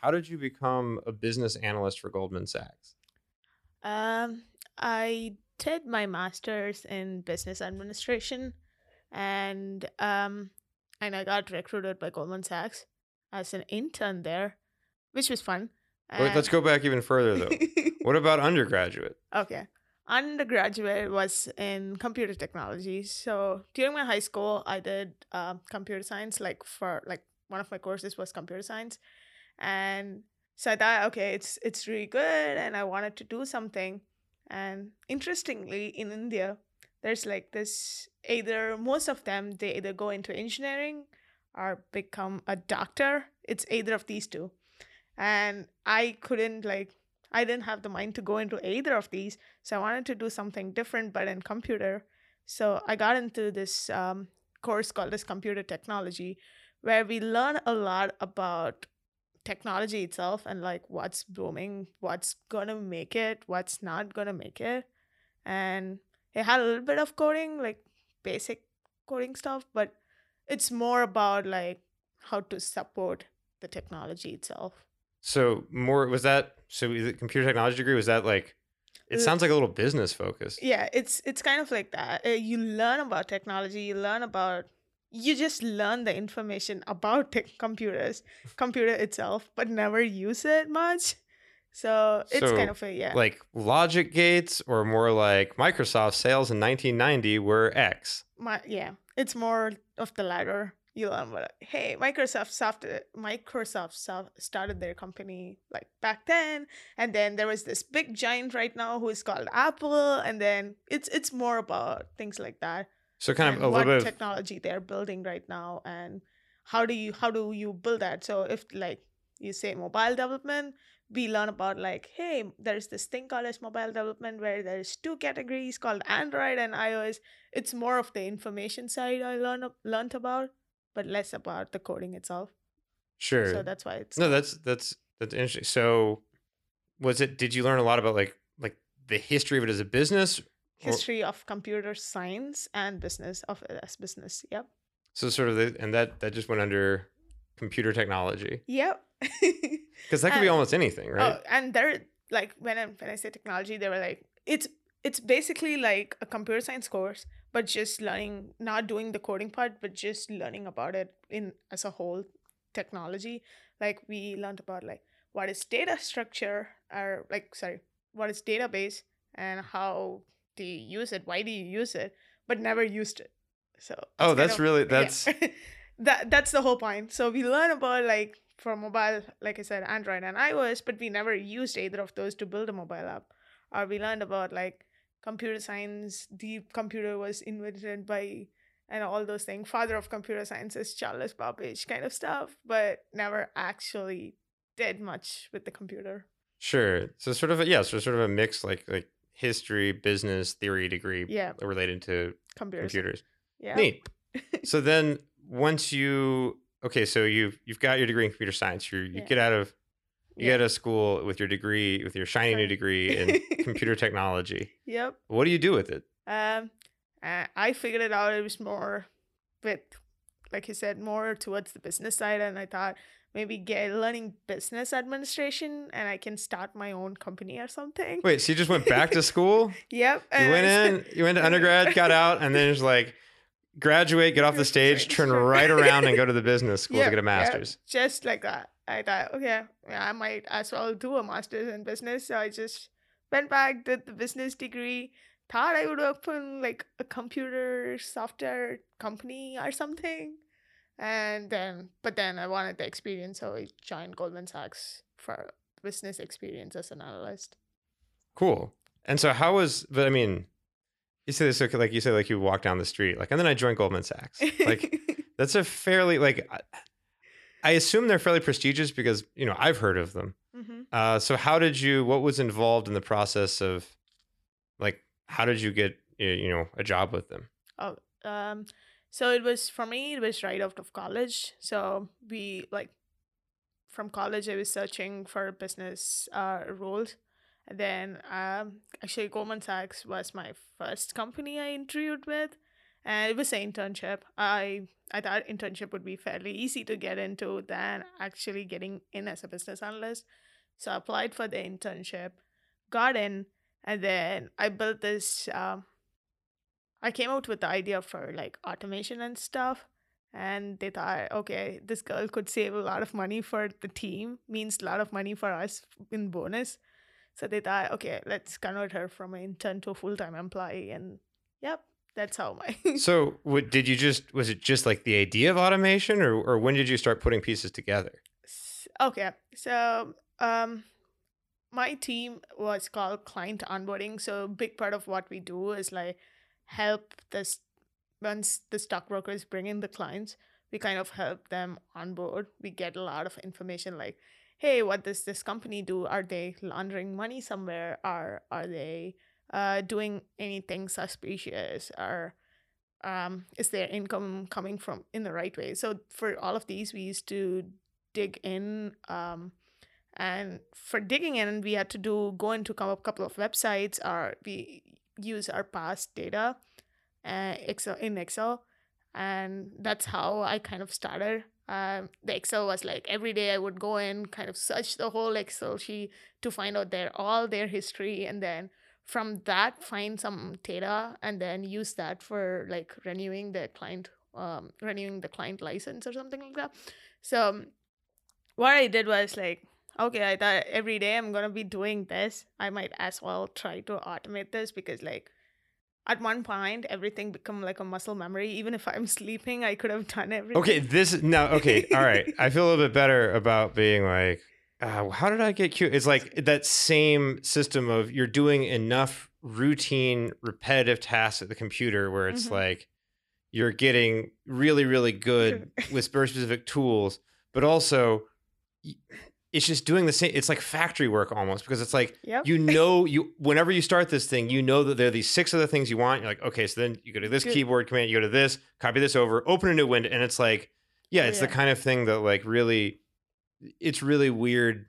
How did you become a business analyst for Goldman Sachs? Um, I did my master's in business administration, and um, and I got recruited by Goldman Sachs as an intern there, which was fun. Wait, let's go back even further though. What about undergraduate? Okay. Undergraduate was in computer technology. So during my high school, I did uh, computer science. Like for like one of my courses was computer science, and so I thought, okay, it's it's really good, and I wanted to do something. And interestingly, in India, there's like this either most of them they either go into engineering or become a doctor. It's either of these two, and I couldn't like I didn't have the mind to go into either of these. So I wanted to do something different, but in computer. So I got into this um, course called as computer technology, where we learn a lot about technology itself and like what's booming, what's gonna make it, what's not gonna make it. And it had a little bit of coding, like basic coding stuff, but it's more about like how to support the technology itself. So more was that so the computer technology degree was that like it sounds like a little business focused. yeah it's it's kind of like that Uh, you learn about technology you learn about you just learn the information about tech computers computer itself but never use it much so it's So, kind of a yeah Like logic gates or more like Microsoft sales in 1990 were X. my, yeah it's more of the latter you learn about hey microsoft soft uh, microsoft soft started their company like back then and then there was this big giant right now who is called apple and then it's it's more about things like that So kind of a what little bit of technology they're building right now and how do you how do you build that? So if like you say mobile development we learn about like hey there's this thing called as mobile development where there's two categories called android and ios. It's more of the information side i learn learned about but less about the coding itself sure. so that's why it's no, that's that's that's interesting. So was it did you learn a lot about like like the history of it as a business? or- history of computer science and business of it as business yep So sort of the, and that that just went under computer technology. yep Because that could be almost anything, right? Oh, and they're like when I when I say technology, they were like it's it's basically like a computer science course, but just learning, not doing the coding part, but just learning about it in as a whole technology. Like we learned about like what is data structure, or like sorry, what is database, and how do you use it? Why do you use it? But never used it. So oh, that's of- really yeah. that's that that's the whole point. So we learn about like for mobile, like I said, Android and iOS, but we never used either of those to build a mobile app. Or we learned about like computer science. The computer was invented by and all those things. Father of computer science is Charles Babbage kind of stuff, but never actually did much with the computer. sure. So sort of a, yeah, so sort of a mix like like history, business, theory degree Yeah, related to computers. computers. Yeah. Neat. So then once you okay, so you've you've got your degree in computer science. You you Yeah. get out of you Yeah. get out of school with your degree with your shiny new degree in computer technology. Yep. What do you do with it? Um, uh, I figured it out. It was more with, like you said, more towards the business side, and I thought maybe get learning business administration, and I can start my own company or something. Wait, so you just went back to school? Yep. You went in, you went to undergrad, got out, and then just like graduate, get off the stage, turn right around and go to the business school to get a yep, master's. just like that. I thought, okay, yeah, I might as well do a master's in business. So I just went back, did the business degree. Thought I would open like a computer software company or something. And then, but then I wanted the experience, so I joined Goldman Sachs for business experience as an analyst. Cool. And so how was but I mean, you said this like you said like you walk down the street, like and then I joined Goldman Sachs. Like that's a fairly like I, assume they're fairly prestigious because, you know, I've heard of them. hmm Uh so how did you what was involved in the process of like how did you get you know a job with them? Oh, um, so it was for me. It was right out of college. So we like from college. I was searching for business uh roles, And then um, actually Goldman Sachs was my first company I interviewed with, and it was an internship. I I thought internship would be fairly easy to get into than actually getting in as a business analyst. So I applied for the internship, got in, and then I built this. Um, I came out with the idea for like automation and stuff, and they thought, okay, this girl could save a lot of money for the team, means a lot of money for us in bonus. So they thought, okay, let's convert her from an intern to a full time employee, and yep, that's how my. so, what did you just? Was it just like the idea of automation, or or when did you start putting pieces together? Okay, so um, my team was called client onboarding. So, a big part of what we do is like help this once the stockbrokers bring in the clients, we kind of help them onboard. We get a lot of information like, hey, what does this company do? Are they laundering money somewhere? Are are they uh, doing anything suspicious? Or um, is their income coming from in the right way? So for all of these, we used to dig in. Um, and for digging in, we had to do go into a couple of websites, or we use our past data uh, Excel in Excel, and that's how I kind of started. Um, the Excel was like every day I would go in, kind of search the whole Excel sheet to find out their all their history, and then from that find some data, and then use that for like renewing the client, um, renewing the client license or something like that. So what I did was like okay, I thought every day I'm gonna be doing this. I might as well try to automate this because like at one point everything become like a muscle memory. Even if I'm sleeping, I could have done everything. Okay, this no. Okay, all right. I feel a little bit better about being like, uh, how did I get cute? It's like that same system of you're doing enough routine, repetitive tasks at the computer where it's mm-hmm. like you're getting really, really good with very specific tools, but also it's just doing the same it's like factory work almost because it's like yep. you know you whenever you start this thing you know that there are these six other things you want you're like okay so then you go to this Good. keyboard command you go to this copy this over open a new window and it's like yeah it's yeah. the kind of thing that like really it's really weird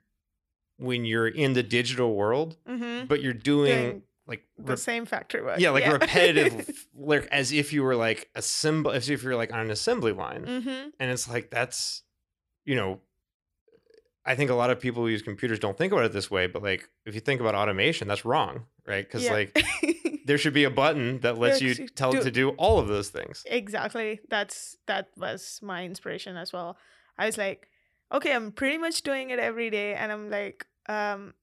when you're in the digital world mm-hmm. but you're doing, doing like the same factory work yeah like yeah. repetitive like as if you were like assemble as if you're like on an assembly line mm-hmm. and it's like that's you know I think a lot of people who use computers don't think about it this way, but like if you think about automation, that's wrong, right? Because yeah. like there should be a button that lets you tell do, it to do all of those things. Exactly. That's that was my inspiration as well. I was like, okay, I'm pretty much doing it every day, and I'm like, um,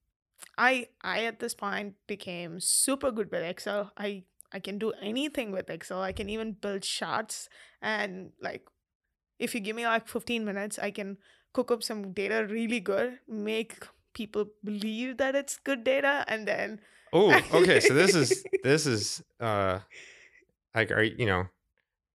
I I at this point became super good with Excel. I I can do anything with Excel. I can even build charts and like if you give me like 15 minutes, I can cook up some data really good, make people believe that it's good data, and then. Oh, okay. So this is this is uh, like are you know,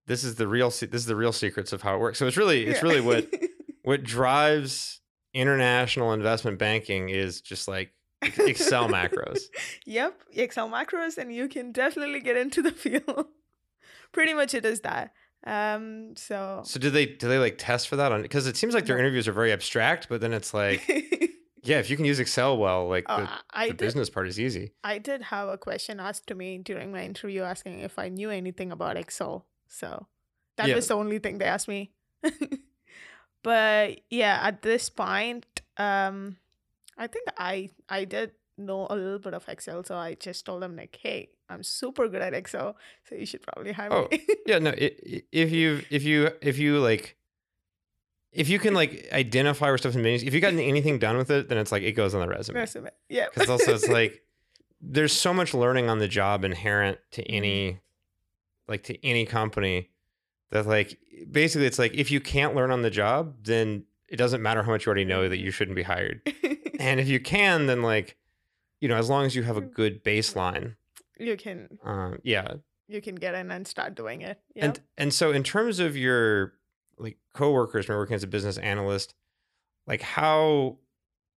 this is the real this is the real secrets of how it works. So it's really it's yeah. really what what drives international investment banking is just like Excel macros. Yep, Excel macros, and you can definitely get into the field. Pretty much, it is that. Um, so So do they do they like test for that on because it seems like their interviews are very abstract, but then it's like yeah, if you can use Excel well, like the, uh, the did, business part is easy. I did have a question asked to me during my interview asking if I knew anything about Excel. So that yeah. was the only thing they asked me. But yeah, at this point, um I think I I did know a little bit of Excel, so I just told them like, "Hey, I'm super good at Excel, so you should probably hire oh, me." yeah, no. If you if you if you like, if you can like identify where stuff's in menus, if you gotten anything done with it, then it's like it goes on the resume. Resume, yeah. Because also it's like there's so much learning on the job inherent to mm-hmm. any like to any company that like basically it's like if you can't learn on the job, then it doesn't matter how much you already know that you shouldn't be hired. and if you can, then like you know, as long as you have a mm. good baseline, you can. Um, yeah. You can get in and start doing it. Yep. And and so in terms of your like coworkers, when working as a business analyst, like how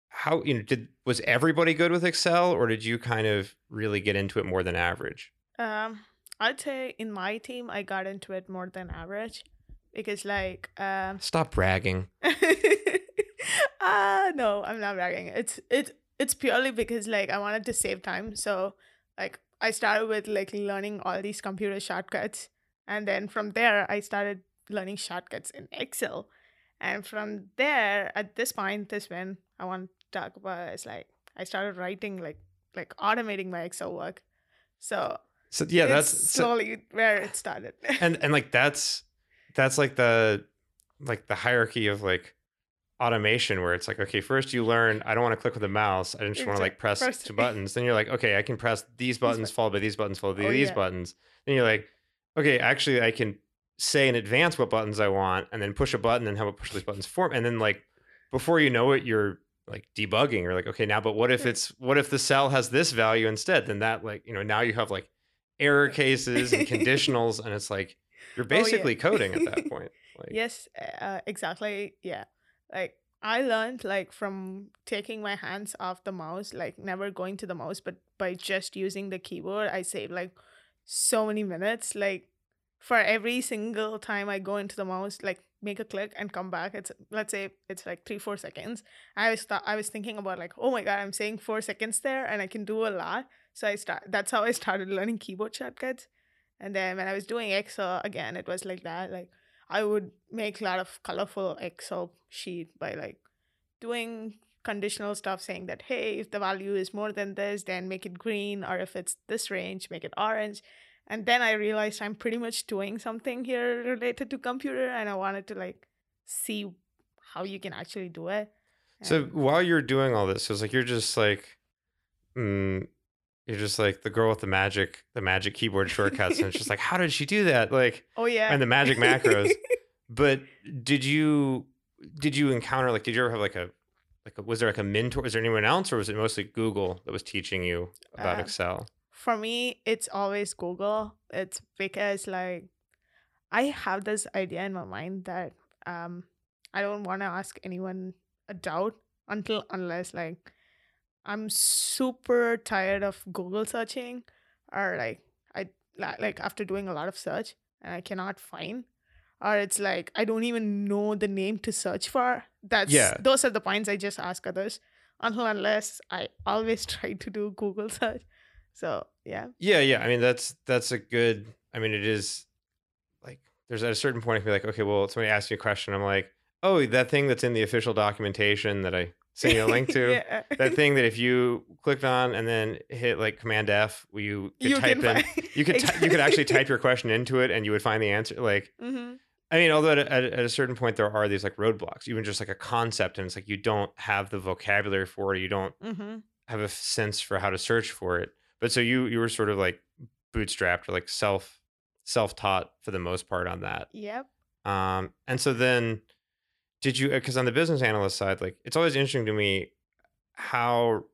how you know did was everybody good with Excel, or did you kind of really get into it more than average? Um, I'd say in my team, I got into it more than average because like um stop bragging uh no i'm not bragging it's it's it's purely because like I wanted to save time. So like I started with like learning all these computer shortcuts, and then from there I started learning shortcuts in Excel, and from there at this point this when I want to talk about is like I started writing like like automating my Excel work. So So yeah, it's that's so, slowly where it started. and and like that's that's like the like the hierarchy of like automation where it's like okay first you learn i don't want to click with the mouse. I just want to like press press- two buttons. Then you're like okay i can press these buttons bu- followed by these buttons followed by Oh, these yeah. buttons. Then you're like okay actually i can say in advance what buttons i want and then push a button and have it push these buttons for and then like before you know it you're like debugging. You're like okay now but what if it's what if the cell has this value instead? Then that like you know now you have like error cases and conditionals and it's like you're Oh, yeah. basically coding at that point like yes uh, exactly yeah. Like i learned like from taking my hands off the mouse like never going to the mouse but by just using the keyboard i saved like so many minutes like for every single time i go into the mouse like make a click and come back it's let's say it's like three four seconds i was th- i was thinking about like oh my god i'm saying four seconds there and i can do a lot so i start that's how i started learning keyboard shortcuts and then when i was doing excel again it was like that like I would make a lot of colorful Excel sheet by like doing conditional stuff saying that hey, if the value is more than this, then make it green, or if it's this range, make it orange. And then I realized I'm pretty much doing something here related to computer, and I wanted to like see how you can actually do it. So And- while you're doing all this, it's like you're just like, mm, you're just like the girl with the magic, the magic keyboard shortcuts, and it's just like, how did she do that? Like, oh yeah, and the magic macros. but did you did you encounter like did you ever have like a like a, was there like a mentor? Was there anyone else, or was it mostly Google that was teaching you about Uh, Excel? for me it's always google it's because like i have this idea in my mind that um i don't want to ask anyone a doubt until unless like i'm super tired of google searching or like i li- like after doing a lot of search and i cannot find or it's like i don't even know the name to search for that's Yeah. those are the points i just ask others until unless i always try to do google search so yeah Yeah, yeah. I mean, that's that's a good. I mean, it is like there's at a certain point I can be like, okay, well, somebody asks you a question, I'm like, oh, that thing that's in the official documentation that I sent you a link to. Yeah. That thing that if you clicked on and then hit like Command F, you could you type in. You could ty- you could actually type your question into it and you would find the answer. Like, Mhm. I mean, although at, at, at a certain point there are these like roadblocks, even just like a concept, and it's like you don't have the vocabulary for it, you don't Mhm. have a sense for how to search for it. But so you you were sort of like bootstrapped or like self self taught for the most part on that. Yep. Um, and so then did you because on the business analyst side, like it's always interesting to me how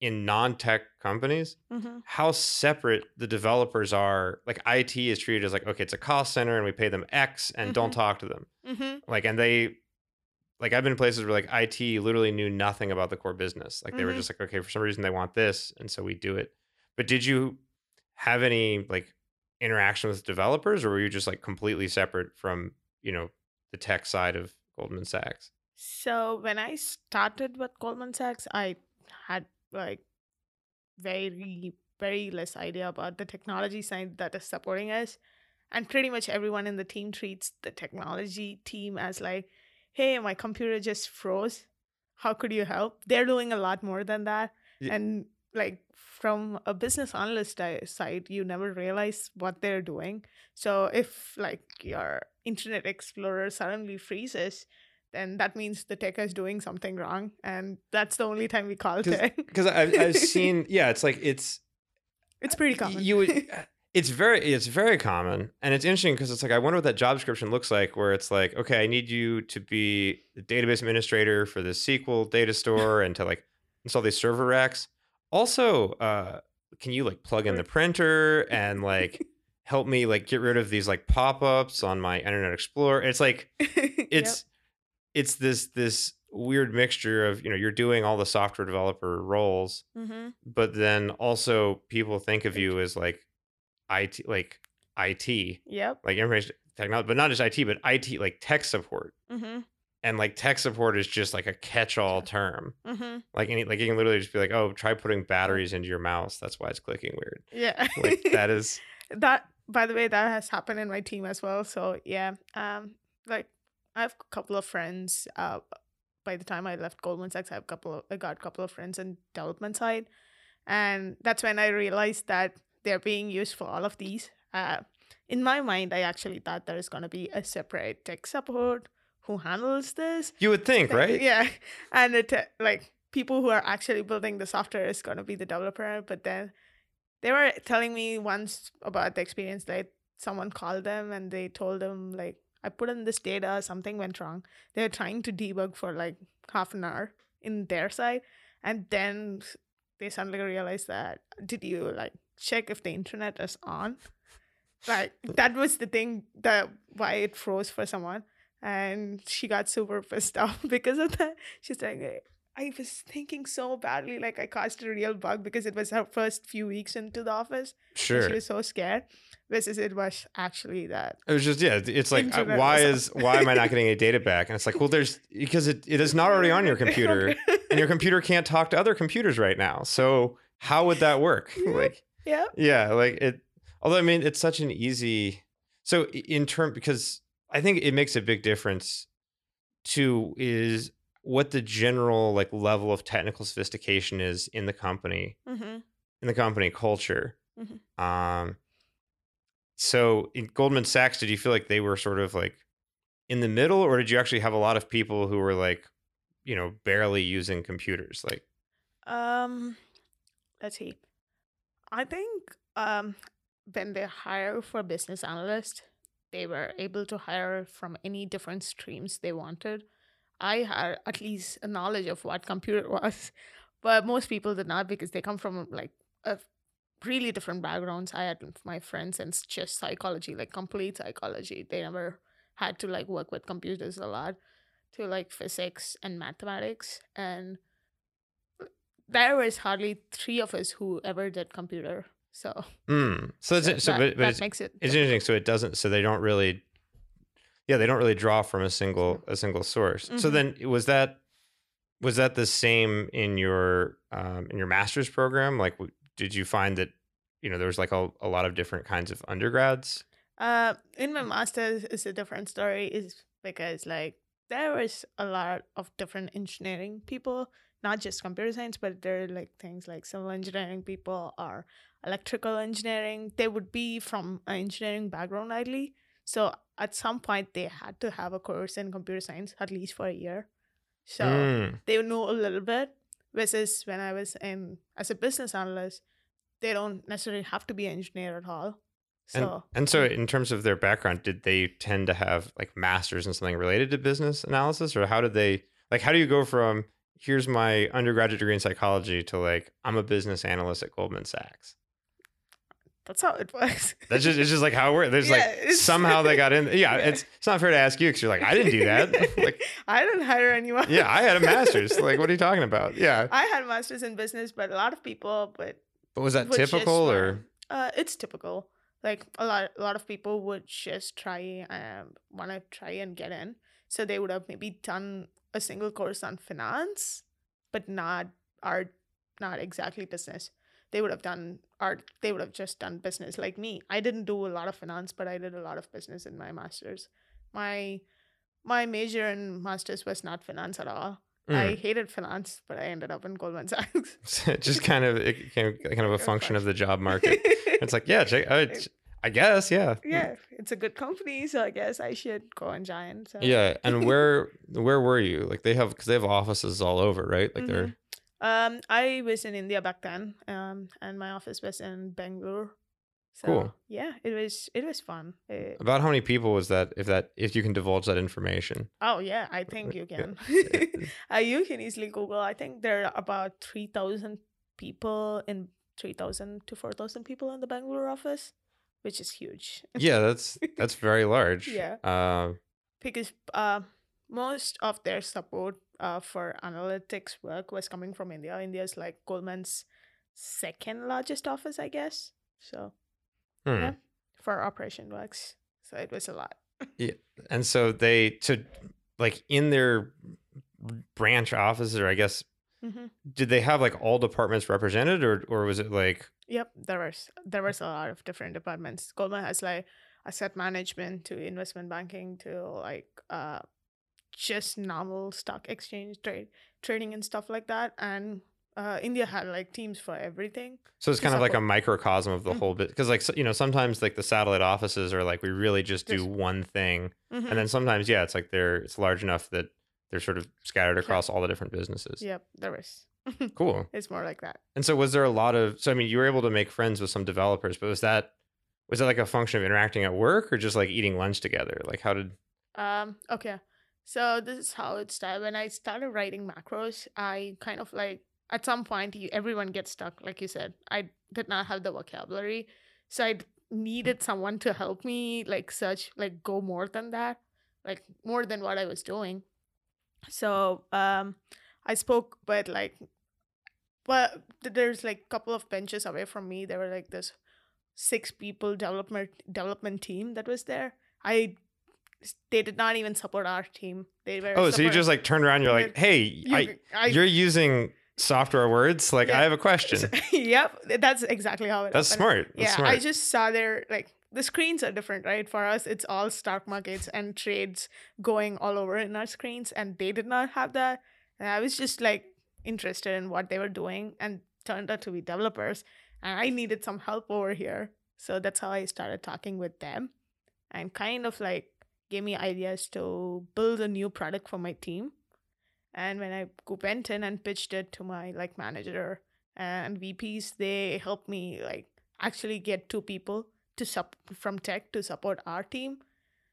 in non tech companies Mhm. how separate the developers are. Like IT is treated as like okay, it's a cost center and we pay them X and don't Mhm. talk to them. Mhm. Like and they like I've been in places where like IT literally knew nothing about the core business. Like they were Mhm. just like, okay, for some reason they want this, and so we do it. But did you have any like interaction with developers, or were you just like completely separate from you know the tech side of Goldman Sachs? So when I started with Goldman Sachs, I had like very very less idea about the technology side that is supporting us, and pretty much everyone in the team treats the technology team as like, "Hey, my computer just froze. How could you help?" They're doing a lot more than that, Ye- and like from a business analyst uh, side, you never realize what they're doing. So if like your Internet Explorer suddenly freezes, then that means the tech is doing something wrong, and that's the only time we call 'Cause- tech. Because I've, I've seen, yeah, it's like it's it's pretty common. You would. It's very, it's very common, and it's interesting because it's like I wonder what that job description looks like. Where it's like, okay, I need you to be the database administrator for the SQL data store and to like install these server racks. Also, uh, can you like plug in the printer and like help me like get rid of these like pop-ups on my Internet Explorer? It's like it's it's this this weird mixture of you know you're doing all the software developer roles hmm but then also people think of you as like IT, like IT, Yep. like information technology, but not just IT, but IT, like tech support. hmm and like tech support is just like a catch-all term. Mm-hmm. Like any like you can literally just be like, oh, try putting batteries into your mouse. That's why it's clicking weird. Yeah. Like that is that by the way that has happened in my team as well so yeah um like i have a couple of friends uh by the time i left goldman sachs i have a couple of, i got a couple of friends in development side and that's when i realized that they're being used for all of these uh in my mind i actually thought there is going to be a separate tech support who handles this you would think, right? yeah and it like people who are actually building the software is going to be the developer but then they were telling me once about the experience that someone called them and they told them like i put in this data something went wrong. They were trying to debug for like half an hour in their side and then they suddenly realized that did you like check if the internet is on? Like that was the thing that why it froze for someone and she got super pissed off because of that. She's like I was thinking so badly, like I caused a real bug because it was her first few weeks into the office. Sure. She was so scared. Versus it was actually that. It was just yeah. It's like uh, Internet why is why am I not getting any data back? And it's like well, there's because it, it is not already on your computer, and your computer can't talk to other computers right now. So how would that work? Yeah. Like yeah. yeah, like it. Although I mean, it's such an easy. So in term because I think it makes a big difference. To is what the general like level of technical sophistication is in the company Mm-hmm. in the company culture. Mhm. Um, so in Goldman Sachs, did you feel like they were sort of like in the middle, or did you actually have a lot of people who were like, you know, barely using computers? Like, Um, let's see. I think um when they hire for business analyst, they were able to hire from any different streams they wanted. I had at least a knowledge of what computer was, but most people did not because they come from like a really different backgrounds. I had my friends in s- just psychology, like complete psychology. They never had to like work with computers a lot, to like physics and mathematics and there was hardly three of us who ever did computer. So, mm. so so so that, but, but that makes it. it's interesting. So it doesn't. So they don't really. Yeah, they don't really draw from a single a single source. So Mhm. then was that was that the same in your um, in your master's program? Like, w- did you find that you know there was like a, a lot of different kinds of undergrads? Uh, in my master's it's a different story. Is because like there was a lot of different engineering people, not just computer science, but there are like things like civil engineering people or electrical engineering. They would be from an engineering background, ideally. So at some point, they had to have a course in computer science at least for a year. So. Mm. they know a little bit versus when i was in as a business analyst they don't necessarily have to be an engineer at all so And so, in terms of their background, did they tend to have like masters in something related to business analysis, or how did they like? How do you go from here's my undergraduate degree in psychology to like I'm a business analyst at Goldman Sachs? That's how it works That's just it's just like how it works. There's Yeah, like somehow they got in. Yeah, Yeah. it's it's not fair to ask you because you're like I didn't do that. like i didn't hire anyone yeah, I had a master's. like what are you talking about? Yeah, i had a masters in business but a lot of people but but was that would just typical or? uh it's typical like a lot a lot of people would just try um want to try and get in so they would have maybe done a single course on finance but not art not exactly business they would have done art they would have just done business like me i didn't do a lot of finance but i did a lot of business in my masters my my major in masters was not finance at all i Mm. hated finance but i ended up in goldman sachs just kind of it became kind of a function of the job market. It's like yeah, check, I, I guess yeah, yeah, it's a good company, so I guess I should go and join. So Yeah, and where where were you? Like they have because they have offices all over, right? Like they're um, I was in India back then, um, and my office was in Bangalore. So Cool. yeah, it was it was fun. It- about how many people was that? If that if you can divulge that information, oh yeah, I think you can. uh, you can easily Google. I think there are about three thousand people in three thousand to four thousand people in the Bangalore office, which is huge. yeah, that's that's very large. Yeah. Uh, because uh, most of their support uh, for analytics work was coming from India. India is like Goldman's second largest office, I guess. So hmm. Yeah. for operation works. So it was a lot. Yeah. And so they to like in their branch offices, or I guess hmm did they have like all departments represented, or or was it like Yep, there was there was a lot of different departments. Goldman has like asset management to investment banking to like uh just normal stock exchange trade trading and stuff like that. And uh India had like teams for everything. so? It's kind of like a microcosm of the Mm. whole bit because like so- you know sometimes like the satellite offices are like we really just do Just- one thing, Mhm. and then sometimes yeah, it's like they're it's large enough that they're sort of scattered across all the different businesses. Yep, there was. Cool. it's more like that. And so was there a lot of so I mean you were able to make friends with some developers, but was that was that like a function of interacting at work or just like eating lunch together? Like how did Um, okay. So this is how it started. When I started writing macros, I kind of like at some point you, everyone gets stuck, like you said. I did not have the vocabulary. So I needed someone to help me like search, like go more than that, like more than what I was doing. So um I spoke but like but there's like a couple of benches away from me. There were like this six people development development team that was there. I they did not even support our team. They were Oh, so you just like turned around you're like, "Hey, you- I, I- you're using software words. Like Yeah. I have a question." yep, that's exactly how it That's happened. smart. That's yeah, smart. I just saw their like the screens are different, right? For us, it's all stock markets and trades going all over in our screens, and they did not have that. And I was just like interested in what they were doing, and turned out to be developers, and I needed some help over here. So that's how I started talking with them, and kind of like gave me ideas to build a new product for my team. And when I went in and pitched it to my like manager and VPs, they helped me like actually get two people to sup from tech to support our team.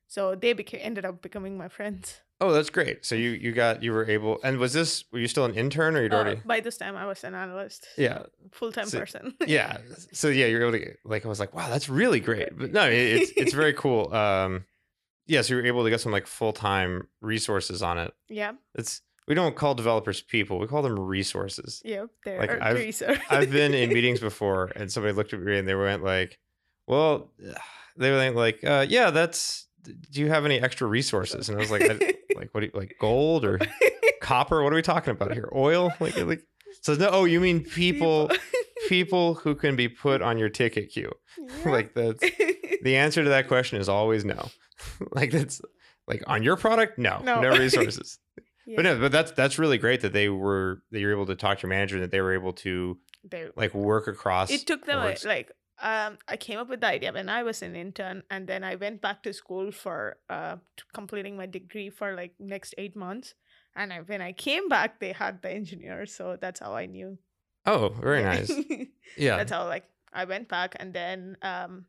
So they became ended up becoming my friends. oh, that's great. So you you got you were able and was this were you still an intern or you'd Uh, already by this time, I was an analyst, Yeah. full time So- person. Yeah. So yeah, you're able to get, like I was like, "Wow, that's really great." But no, it's it's very cool. Um yeah, so you were able to get some like full-time resources on it. yeah, It's we don't call developers people. We call them resources. yeah. They're Like, I've- I've been in meetings before, and somebody looked at me and they went like, "Well," they were like, uh, "Yeah, that's. Do you have any extra resources?" And I was like, I, "Like what? Do you, like gold or copper? What are we talking about here? Oil? Like, like." So no. Oh, you mean people? People who can be put on your ticket queue? Yeah. like that's the answer to that question is always no. like that's like on your product, no, no, No. resources. Yeah. But no, but that's that's really great that they were that you're able to talk to your manager and that they were able to They- like work across. it took them like um i came up with the idea when i was an intern and then i went back to school for uh completing my degree for like next eight months and I, when i came back they had the engineer so that's how i knew Oh, very nice. Yeah. that's how like i went back and then um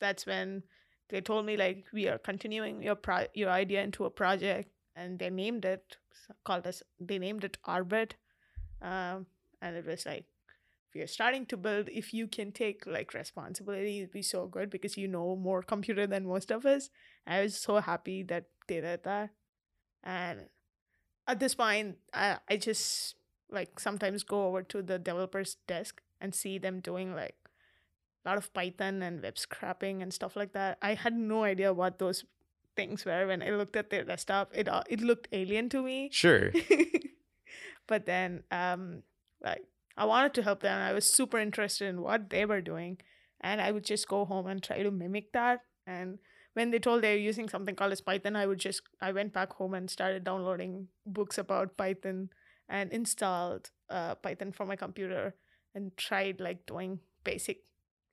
that's when they told me like we are continuing your pro- your idea into a project and they named it called us they named it arbit um and it was like if you're starting to build if you can take like responsibility it'd be so good because you know more computer than most of us. I was so happy that they did that. And at this point i, I just like sometimes go over to the developer's desk and see them doing like a lot of python and web scrapping and stuff like that. I had no idea what those things were when i looked at their desktop. It uh, it looked alien to me. Sure. but then um like i wanted to help them. I was super interested in what they were doing and i would just go home and try to mimic that. And when they told they were using something called as python i would just i went back home and started downloading books about python and installed uh, python for my computer and tried like doing basic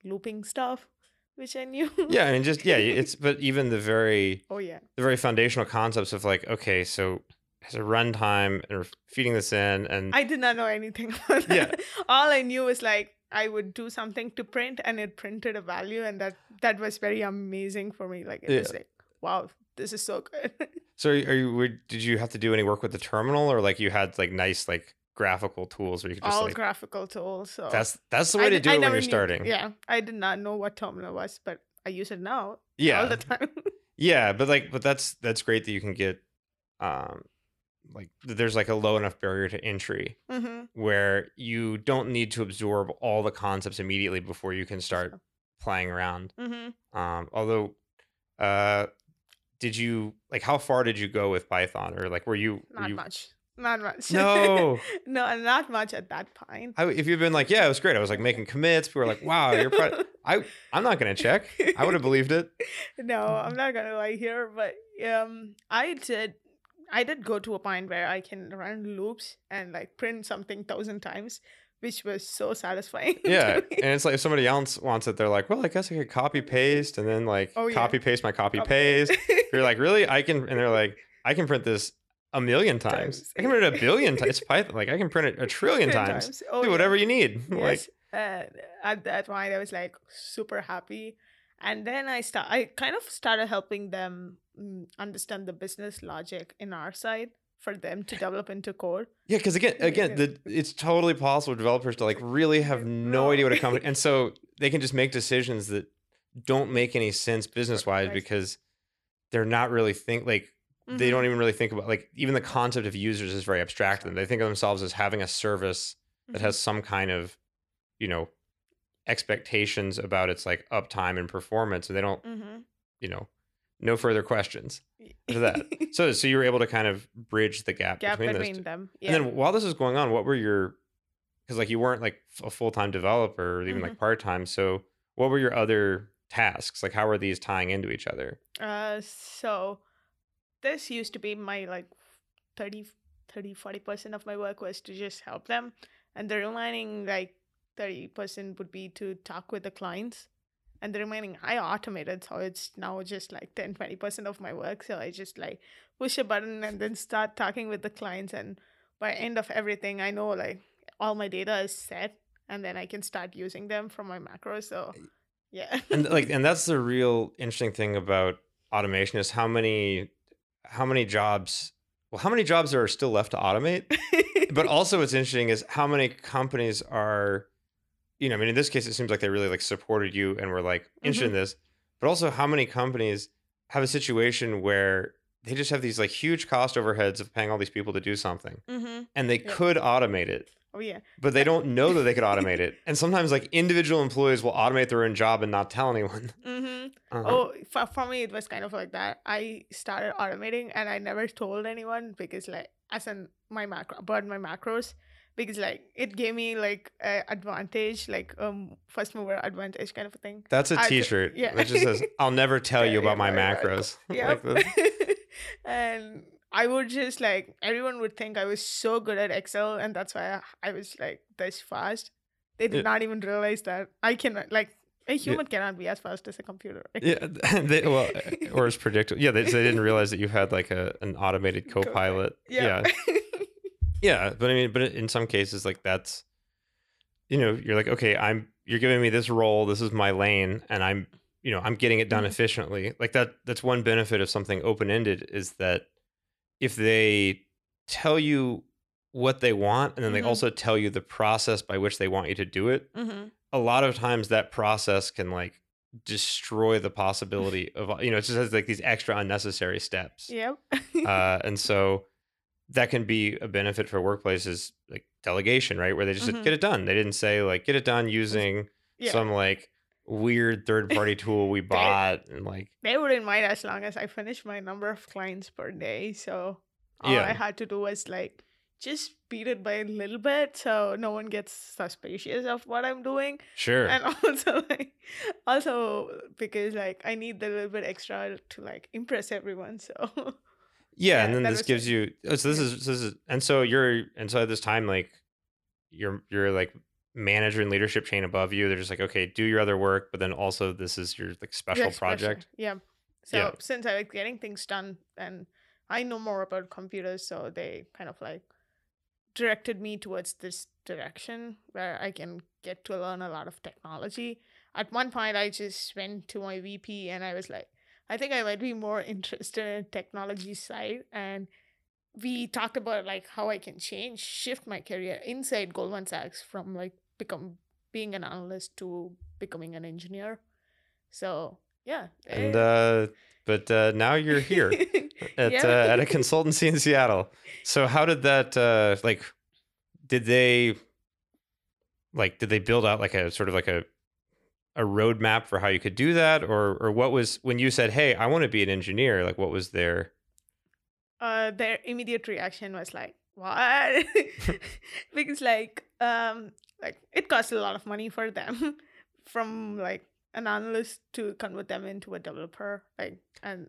looping stuff which i knew Yeah, I mean, just yeah, it's but even the very oh yeah the very foundational concepts of like, okay, so has a runtime and we're feeding this in, and I did not know anything about that. Yeah. All I knew was like I would do something to print and it printed a value and that that was very amazing for me. Like it was like, wow, this is so good. so are you? Did you have to do any work with the terminal, or like you had like nice like graphical tools where you can just All like graphical tools. So that's that's the I way to did- do I it when you're knew- starting. Yeah. I did not know what terminal was, but I use it now yeah, all the time. yeah. But like, but that's that's great that you can get, um, like there's like a low enough barrier to entry hmm where you don't need to absorb all the concepts immediately before you can start playing around. hmm Um, although, uh, did you like how far did you go with Python or like were you were Not you much. Not much. No. no, not much at that point. I, if you've been like, yeah, it was great. I was like making commits. People were like, wow, you're pro-. I I'm not gonna check. I would have believed it. no, I'm not gonna lie here, but um, I did, I did go to a point where I can run loops and like print something thousand times, which was so satisfying. Yeah, and it's like if somebody else wants it, they're like, well, I guess I could copy paste and then like Oh, yeah. copy paste my copy Copy- paste. You're like, really? I can, and they're like, I can print this a million times. Times. I can print it a billion times. It's Python. Like I can print it a trillion times. Oh, Do yeah. whatever you need. Like Yes. and at that point, I was like super happy. And then I start. I kind of started helping them mm, understand the business logic in our side for them to develop into code. Yeah, because again, again, the, it's totally possible for developers to like really have no No. idea what a company, and so they can just make decisions that don't make any sense business wise because they're not really think like they Mhm. don't even really think about like even the concept of users is very abstract to them. They think of themselves as having a service that Mhm. has some kind of, you know, expectations about its like uptime and performance, and they don't, Mhm. you know, no further questions to that. So, so you were able to kind of bridge the gap, gap between, between, them. Yeah. And then while this was going on, what were your because like you weren't like a full time developer or even Mm-hmm. like part time. So what were your other tasks? Like how are these tying into each other? Uh, so this used to be my like 30, 30 40% of my work was to just help them. And the remaining like 30% would be to talk with the clients. And the remaining I automated. So it's now just like 10, 20% of my work. So I just like push a button and then start talking with the clients. And by end of everything, I know like all my data is set and then I can start using them from my macros. So eh, yeah. And like and that's the real interesting thing about automation is how many how many jobs well how many jobs are still left to automate but also what's interesting is how many companies are you know i mean in this case it seems like they really like supported you and were like interested in this but also how many companies have a situation where they just have these like huge cost overheads of paying all these people to do something mm-hmm. and they Yeah. could automate it Oh yeah. but they don't know that they could automate it and sometimes like individual employees will automate their own job and not tell anyone Mm-hmm. Uh-huh. Oh, for, for me, it was kind of like that. I started automating and I never told anyone because, like, as in my macro, burned my macros because, like, it gave me like a advantage, like um first mover advantage kind of a thing. that's a I t-shirt yeah. that just says i'll never tell you Yeah, about my right, right. macros Yep. Like and I would just like everyone would think I was so good at Excel, and that's why I, I was like this fast. They did Yeah. not even realize that I cannot like a human cannot be as fast as a computer. Right? Yeah, they, well, or as predictable. Yeah, they, they didn't realize that you had like a an automated Copilot. co-pilot. Yeah. yeah, but I mean, but in some cases, like that's, you know, you're like, okay, I'm, you're giving me this role, this is my lane, and I'm, you know, I'm getting it done Mhm. efficiently. Like that. That's one benefit of something open ended is that if they tell you what they want, and then they Mhm. also tell you the process by which they want you to do it, mm-hmm. a lot of times that process can like destroy the possibility of you know it just has like these extra unnecessary steps Yep. uh, and so that can be a benefit for workplaces like delegation right where they just said, Mhm. get it done they didn't say like get it done using yeah. some like weird third party tool we bought and like they wouldn't mind as long as I finish my number of clients per day. So all Yeah. I had to do was like just beat it by a little bit so no one gets suspicious of what I'm doing. sure And also like also because like I need the little bit extra to like impress everyone. So yeah, yeah, and then this gives you oh, so this is this is and so you're and so at this time like you're you're like manager and leadership chain above you they're just like okay do your other work but then also this is your like special project Yeah. So Yeah. since I like getting things done and I know more about computers, so they kind of like directed me towards this direction where I can get to learn a lot of technology. At one point I just went to my VP and I was like, I think I might be more interested in technology side and we talked about like how I can change, shift my career inside Goldman Sachs from like become being an analyst to becoming an engineer. So yeah, and eh, uh but uh now you're here at Yeah. uh, at a consultancy in Seattle so how did that uh like did they like did they build out like a sort of like a a roadmap for how you could do that, or or what was when you said, "Hey, I want to be an engineer"? Like, what was their uh their immediate reaction was like what because like um like it costs a lot of money for them from like an analyst to convert them into a developer like and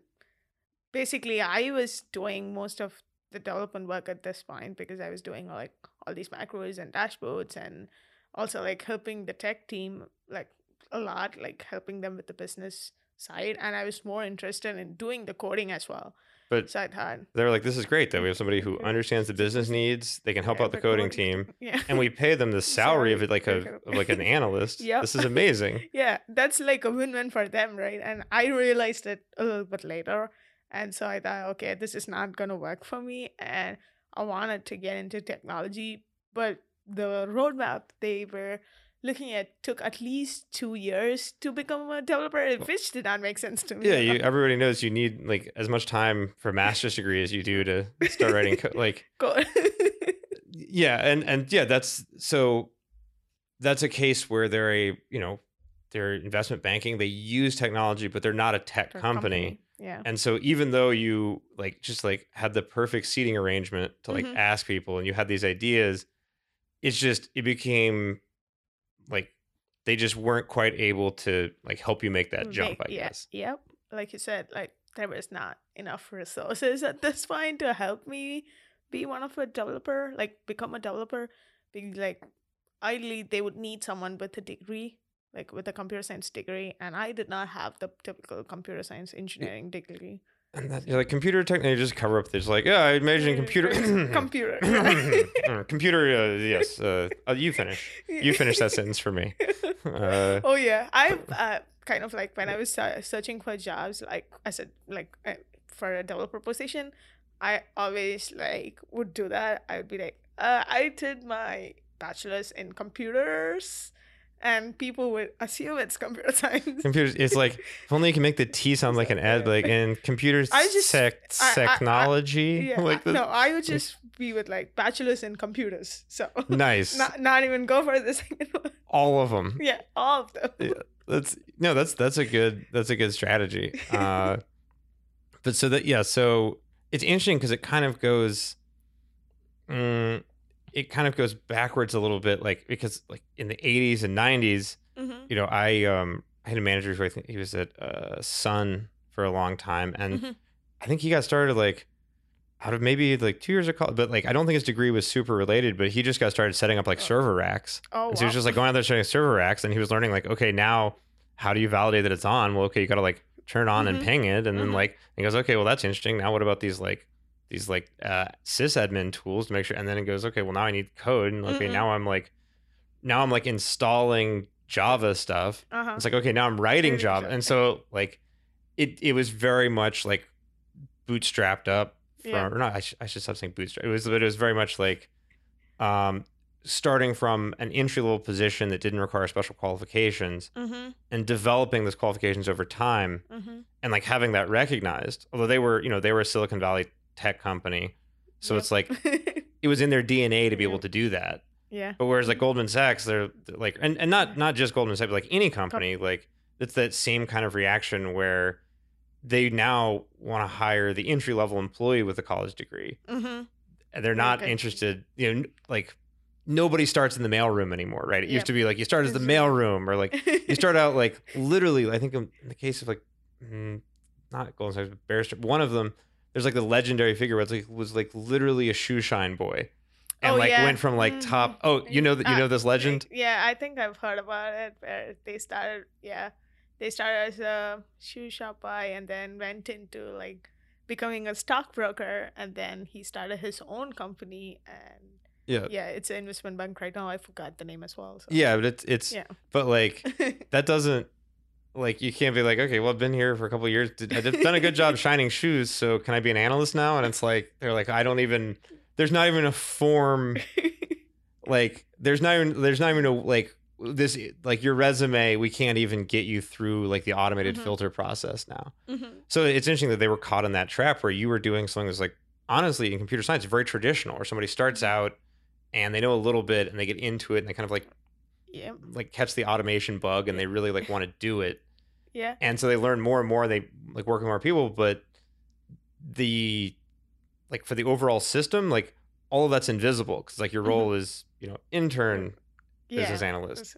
basically i was doing most of the development work at this point because i was doing like all these macros and dashboards and also like helping the tech team like a lot like helping them with the business side and i was more interested in doing the coding as well But i They're like, "This is great that we have somebody who understands the business needs. They can help Yeah, out the coding team, yeah and we pay them the salary of it like a of like an analyst. Yep. This is amazing." yeah that's like a win-win for them right and i realized it a little bit later and so i thought okay this is not going to work for me and i wanted to get into technology but the roadmap they were looking at took at least two years to become a developer which did not make sense to me Yeah, you, everybody knows you need like as much time for a master's degree as you do to start writing code. Like, yeah, and and yeah, that's so that's a case where they're a you know they're investment banking. They use technology, but they're not a tech Their company. yeah And so even though you like just like had the perfect seating arrangement to like Mhm. ask people and you had these ideas, it's just it became like they just weren't quite able to like help you make that mm, jump, Make- I yeah, guess. Yep. Like you said, like there was not enough resources at this point to help me be one of a developer, like become a developer. Because like ideally they would need someone with a degree, like with a computer science degree, and I did not have the typical computer science engineering degree. And that, you're like computer technology just cover up this like, yeah, I imagine computer computer. Mm, computer uh, yes, uh, uh, you finish. You finish that sentence for me. Uh, oh yeah, I uh, kind of like when I was uh, searching for jobs, like I said, like uh, for a developer position, I always like would do that. I would be like, uh, I did my bachelor's in computers, and people would assume it's computer science. computers it's like if only you can make the T sound like an ad like in computers I just- tech I- I- I- technology. yeah, like the, no, I would just be with like bachelor's in computers, so nice. not not even go for the second one. All of them. Yeah, all of them. Yeah. That's no, that's that's a good that's a good strategy. Uh, but so that yeah, so it's interesting because it kind of goes, mm, it kind of goes backwards a little bit, like because like in the '80s and '90s, hmm you know, I um I had a manager who I think he was at uh, Sun for a long time, and Mhm. I think he got started like out of maybe like two years of college, but like I don't think his degree was super related, but he just got started setting up like server racks. Oh, And so he was just like going out there setting server racks, and he was learning like, okay, now how do you validate that it's on? Well, okay, you got to like turn on and Mhm. ping it, and then Mhm. like he goes, okay, well that's interesting. Now what about these like these like uh, sysadmin tools to make sure? And then it goes, okay, well now I need code, and okay, Mhm. now I'm like now I'm like installing Java stuff. uh-huh. It's like okay, now I'm writing Java. and so like it it was very much like bootstrapped up from Yeah. or not. I, sh- I should stop saying bootstrap. It was but it was very much like um starting from an entry level position that didn't require special qualifications Mm-hmm. and developing those qualifications over time Mm-hmm. and like having that recognized. Although they were you know they were a Silicon Valley tech company, so Yep. it's like it was in their DNA to be able to do that. yeah. But whereas like Goldman Sachs, they're like, and, and not not just Goldman Sachs, but like any company, like it's that same kind of reaction where they now want to hire the entry level employee with a college degree, Mm-hmm. and they're not Okay. interested. You know, like nobody starts in the mailroom anymore, right? It Yep. used to be like you start as the It's- mailroom, or like you start out like literally. I think in the case of like mm, not Goldman Sachs, but Stearns, one of them. There's like the legendary figure it's like was like literally a shoe shine boy, and Oh, like yeah. went from like top. Mhm. Oh, you know that you Uh, know this legend. Yeah, I think I've heard about it. Where they started, yeah, they started as a shoe shop guy and then went into like becoming a stockbroker, and then he started his own company, and Yeah. yeah, it's an investment bank right now. I forgot the name as well. So. Yeah, but it's it's Yeah. but like that doesn't like you can't be like okay, well I've been here for a couple of years. Did, I've done a good job shining shoes, so can I be an analyst now? And it's like they're like I don't even. There's not even a form like there's not even there's not even a like this like your resume we can't even get you through like the automated Mhm. filter process now Mhm. so it's interesting that they were caught in that trap where you were doing something that's like honestly in computer science very traditional where somebody starts Mhm. out and they know a little bit and they get into it and they kind of like Yeah. like catch the automation bug and they really like want to do it Yeah. and so they learn more and more they like work with more people but the like for the overall system like all of that's invisible because like your Mhm. role is you know intern Yeah. business analyst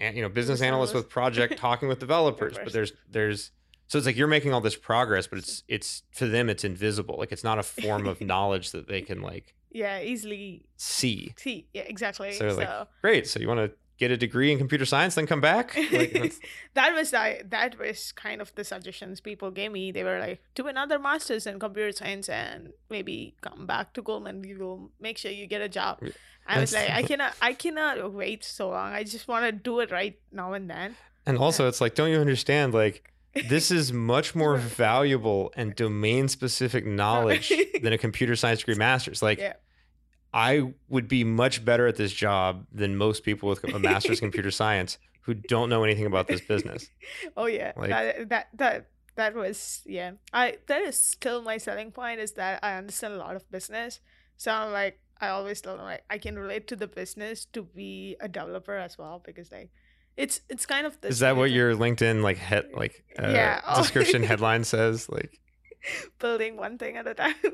and you know business Business analyst with project talking with developers but there's there's so it's like you're making all this progress but it's it's for them it's invisible like it's not a form of knowledge that they can like Yeah. Easily see see. Yeah. Exactly. So, So. like, great so you want to get a degree in computer science then come back like that was I, that was kind of the suggestions people gave me. They were like, do another master's in computer science and maybe come back to Goldman. We will make sure you get a job. I was like, I cannot, I cannot wait so long. I just want to do it right now and then. and also it's like don't you understand like this is much more valuable and domain specific knowledge than a computer science degree master's like Yeah. I would be much better at this job than most people with a master's in computer science who don't know anything about this business oh yeah, Like- that that that that was yeah. I that is still my selling point is that I understand a lot of business. So I'm like I always tell them like I can relate to the business to be a developer as well because like it's it's kind of this is that what your linkedin like head like uh, Yeah. Oh. description headline says like building one thing at a time,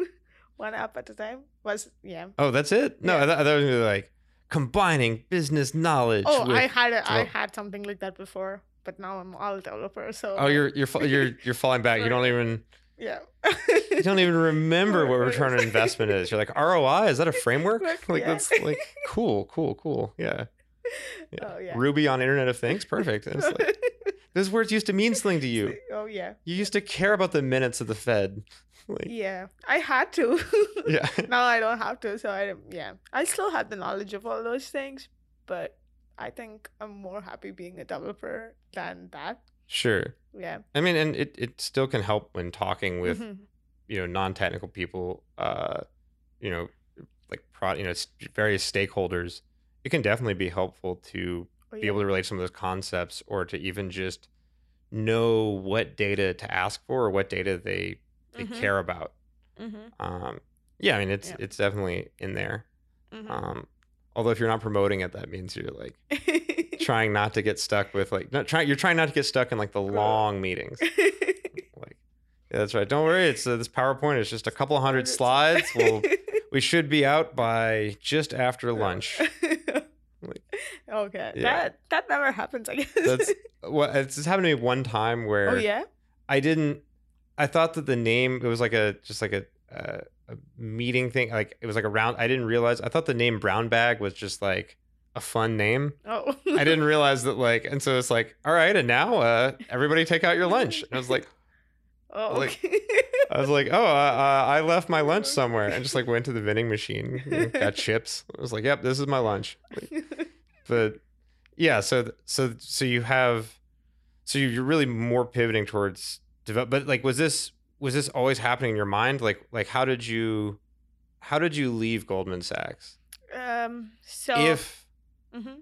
one app at a time was yeah. oh that's it no Yeah. I, thought, I thought it was gonna be like combining business knowledge Oh, with, I had a, I had something like that before, but now I'm all developer. So oh you're you're you're you're falling back you don't even yeah. you don't even remember what return on investment is. You're like ROI. Is that a framework? Like yeah. that's like cool, cool, cool. Yeah. yeah. Oh yeah. Ruby on Internet of Things. Perfect. Like, those words used to mean something to you. oh yeah. You used to care about the minutes of the Fed. Like, Yeah, I had to. yeah. now I don't have to, so I yeah. I still have the knowledge of all those things, but I think I'm more happy being a developer than that. Sure. Yeah. I mean, and it, it still can help when talking with Mhm. you know non-technical people. Uh, you know, like pro, you know, various stakeholders. It can definitely be helpful to Oh, be able to relate some of those concepts or to even just know what data to ask for or what data they they Mhm. care about Mhm. um yeah i mean it's Yeah. it's definitely in there Mhm. um although if you're not promoting it that means you're like trying not to get stuck with like not trying you're trying not to get stuck in like the long meetings like yeah that's right don't worry it's uh, this powerpoint is just a couple hundred slides we'll we should be out by just after lunch Like, okay, Yeah. that that never happens. I guess. That's- well it's just happened to me one time where oh yeah. I didn't. I thought that the name it was like a just like a, a a meeting thing. Like it was like a round. I didn't realize. I thought the name Brown Bag was just like a fun name. Oh. I didn't realize that like. And so it's like, all right, and now uh, everybody take out your lunch. And I was like, Oh. like- okay. I was like, oh, uh, uh, I left my lunch somewhere, and just like went to the vending machine, got chips. I was like, yep, this is my lunch. Like, but yeah, so so so you have, so you're really more pivoting towards develop. But like, was this was this always happening in your mind? Like like how did you how did you leave Goldman Sachs? um. So. If Mhm.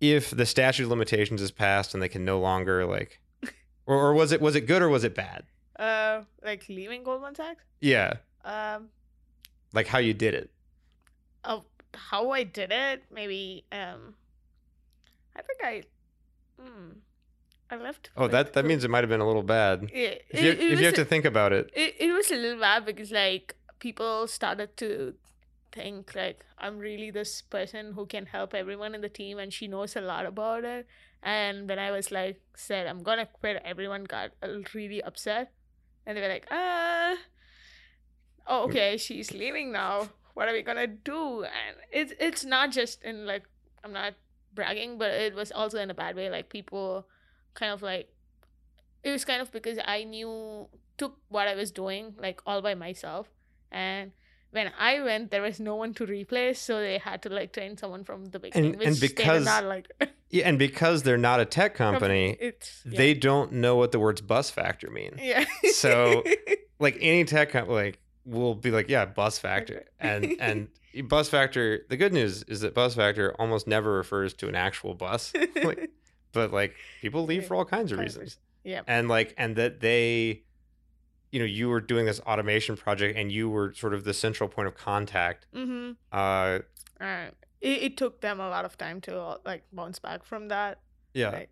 if the statute of limitations is passed and they can no longer like, or, or was it was it good or was it bad? Uh, like leaving Goldman Sachs. Yeah, Um. like how you did it. oh how I did it, maybe um I think I hmm I left Oh, that that means it might have been a little bad. yeah, If you, it, it if you have a- to think about it, it, it was a little bad because like people started to think like I'm really this person who can help everyone in the team and she knows a lot about it. And when I was like said I'm gonna quit. Everyone got uh, really upset. And they were like uh oh okay she's leaving now. What are we gonna do? And it's it's not just in like I'm not bragging but it was also in a bad way. Like people kind of like it was kind of because I knew took what I was doing like all by myself and when I went there was no one to replace so they had to like train someone from the beginning and which they did because not like yeah, and because they're not a tech company, it's yeah. they don't know what the words bus factor mean. yeah So, Like any tech company, like will be like, yeah, bus factor, and and bus factor. The good news is that bus factor almost never refers to an actual bus, like, but like people leave for all kinds of reasons. yeah and like and that they you know you were doing this automation project and you were sort of the central point of contact mm-hmm uh uh, it, it took them a lot of time to uh, like bounce back from that. Yeah. Right.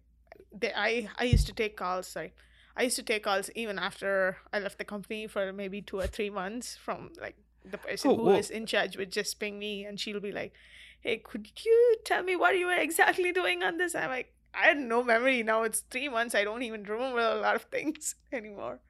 They, I I used to take calls. Sorry, I used to take calls even after I left the company for maybe two or three months from like the person Cool, who well- is in charge would just ping me and she'll be like, "Hey, could you tell me what you were exactly doing on this?" I'm like, I had no memory now. It's three months. I don't even remember a lot of things anymore.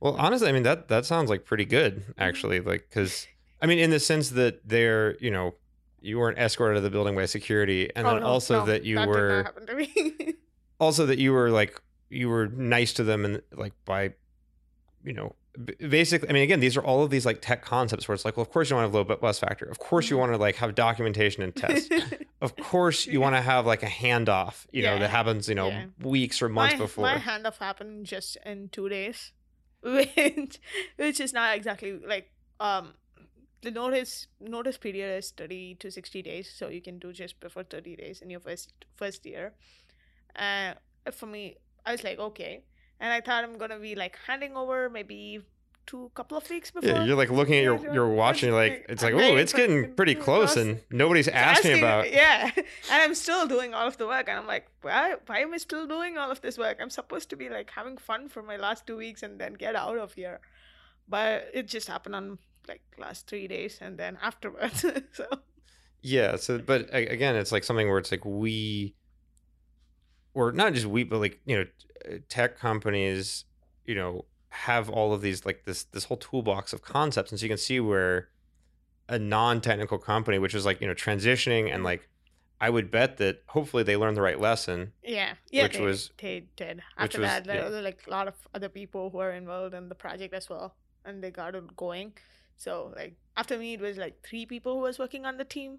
Well, honestly, I mean that that sounds like pretty good actually. Like because I mean, in the sense that they're you know you weren't escorted out of the building by security, and Oh, then no, also no, that you not were happen to me. also that you were like you were nice to them and like by you know basically i mean again these are all of these like tech concepts where it's like well of course you want to have low bus factor of course you Mhm. want to like have documentation and test of course you want to have like a handoff you know that happens you know Yeah. weeks or months my, before My handoff happened just in two days, which which is not exactly like um the notice notice period is thirty to sixty days, so you can do just before thirty days in your first first year. And for me, I was like okay, and I thought I'm gonna be like handing over maybe two couple of weeks before. yeah you're like looking at your your watch and you're like it's like oh it's getting pretty close and nobody's asked me asking- about yeah and i'm still doing all of the work and i'm like why, why am i still doing all of this work i'm supposed to be like having fun for my last two weeks and then get out of here but it just happened on like last three days and then afterwards so Yeah. So, but again, it's like something where it's like we, or not just we, but like you know, uh, tech companies, you know, have all of these like this this whole toolbox of concepts, and so you can see where a non-technical company, which is like you know transitioning and like, I would bet that hopefully they learned the right lesson. yeah yeah Which they, was- they did after was- that there yeah. were like a lot of other people who were involved in the project as well and they got it going so like after me it was like three people who was working on the team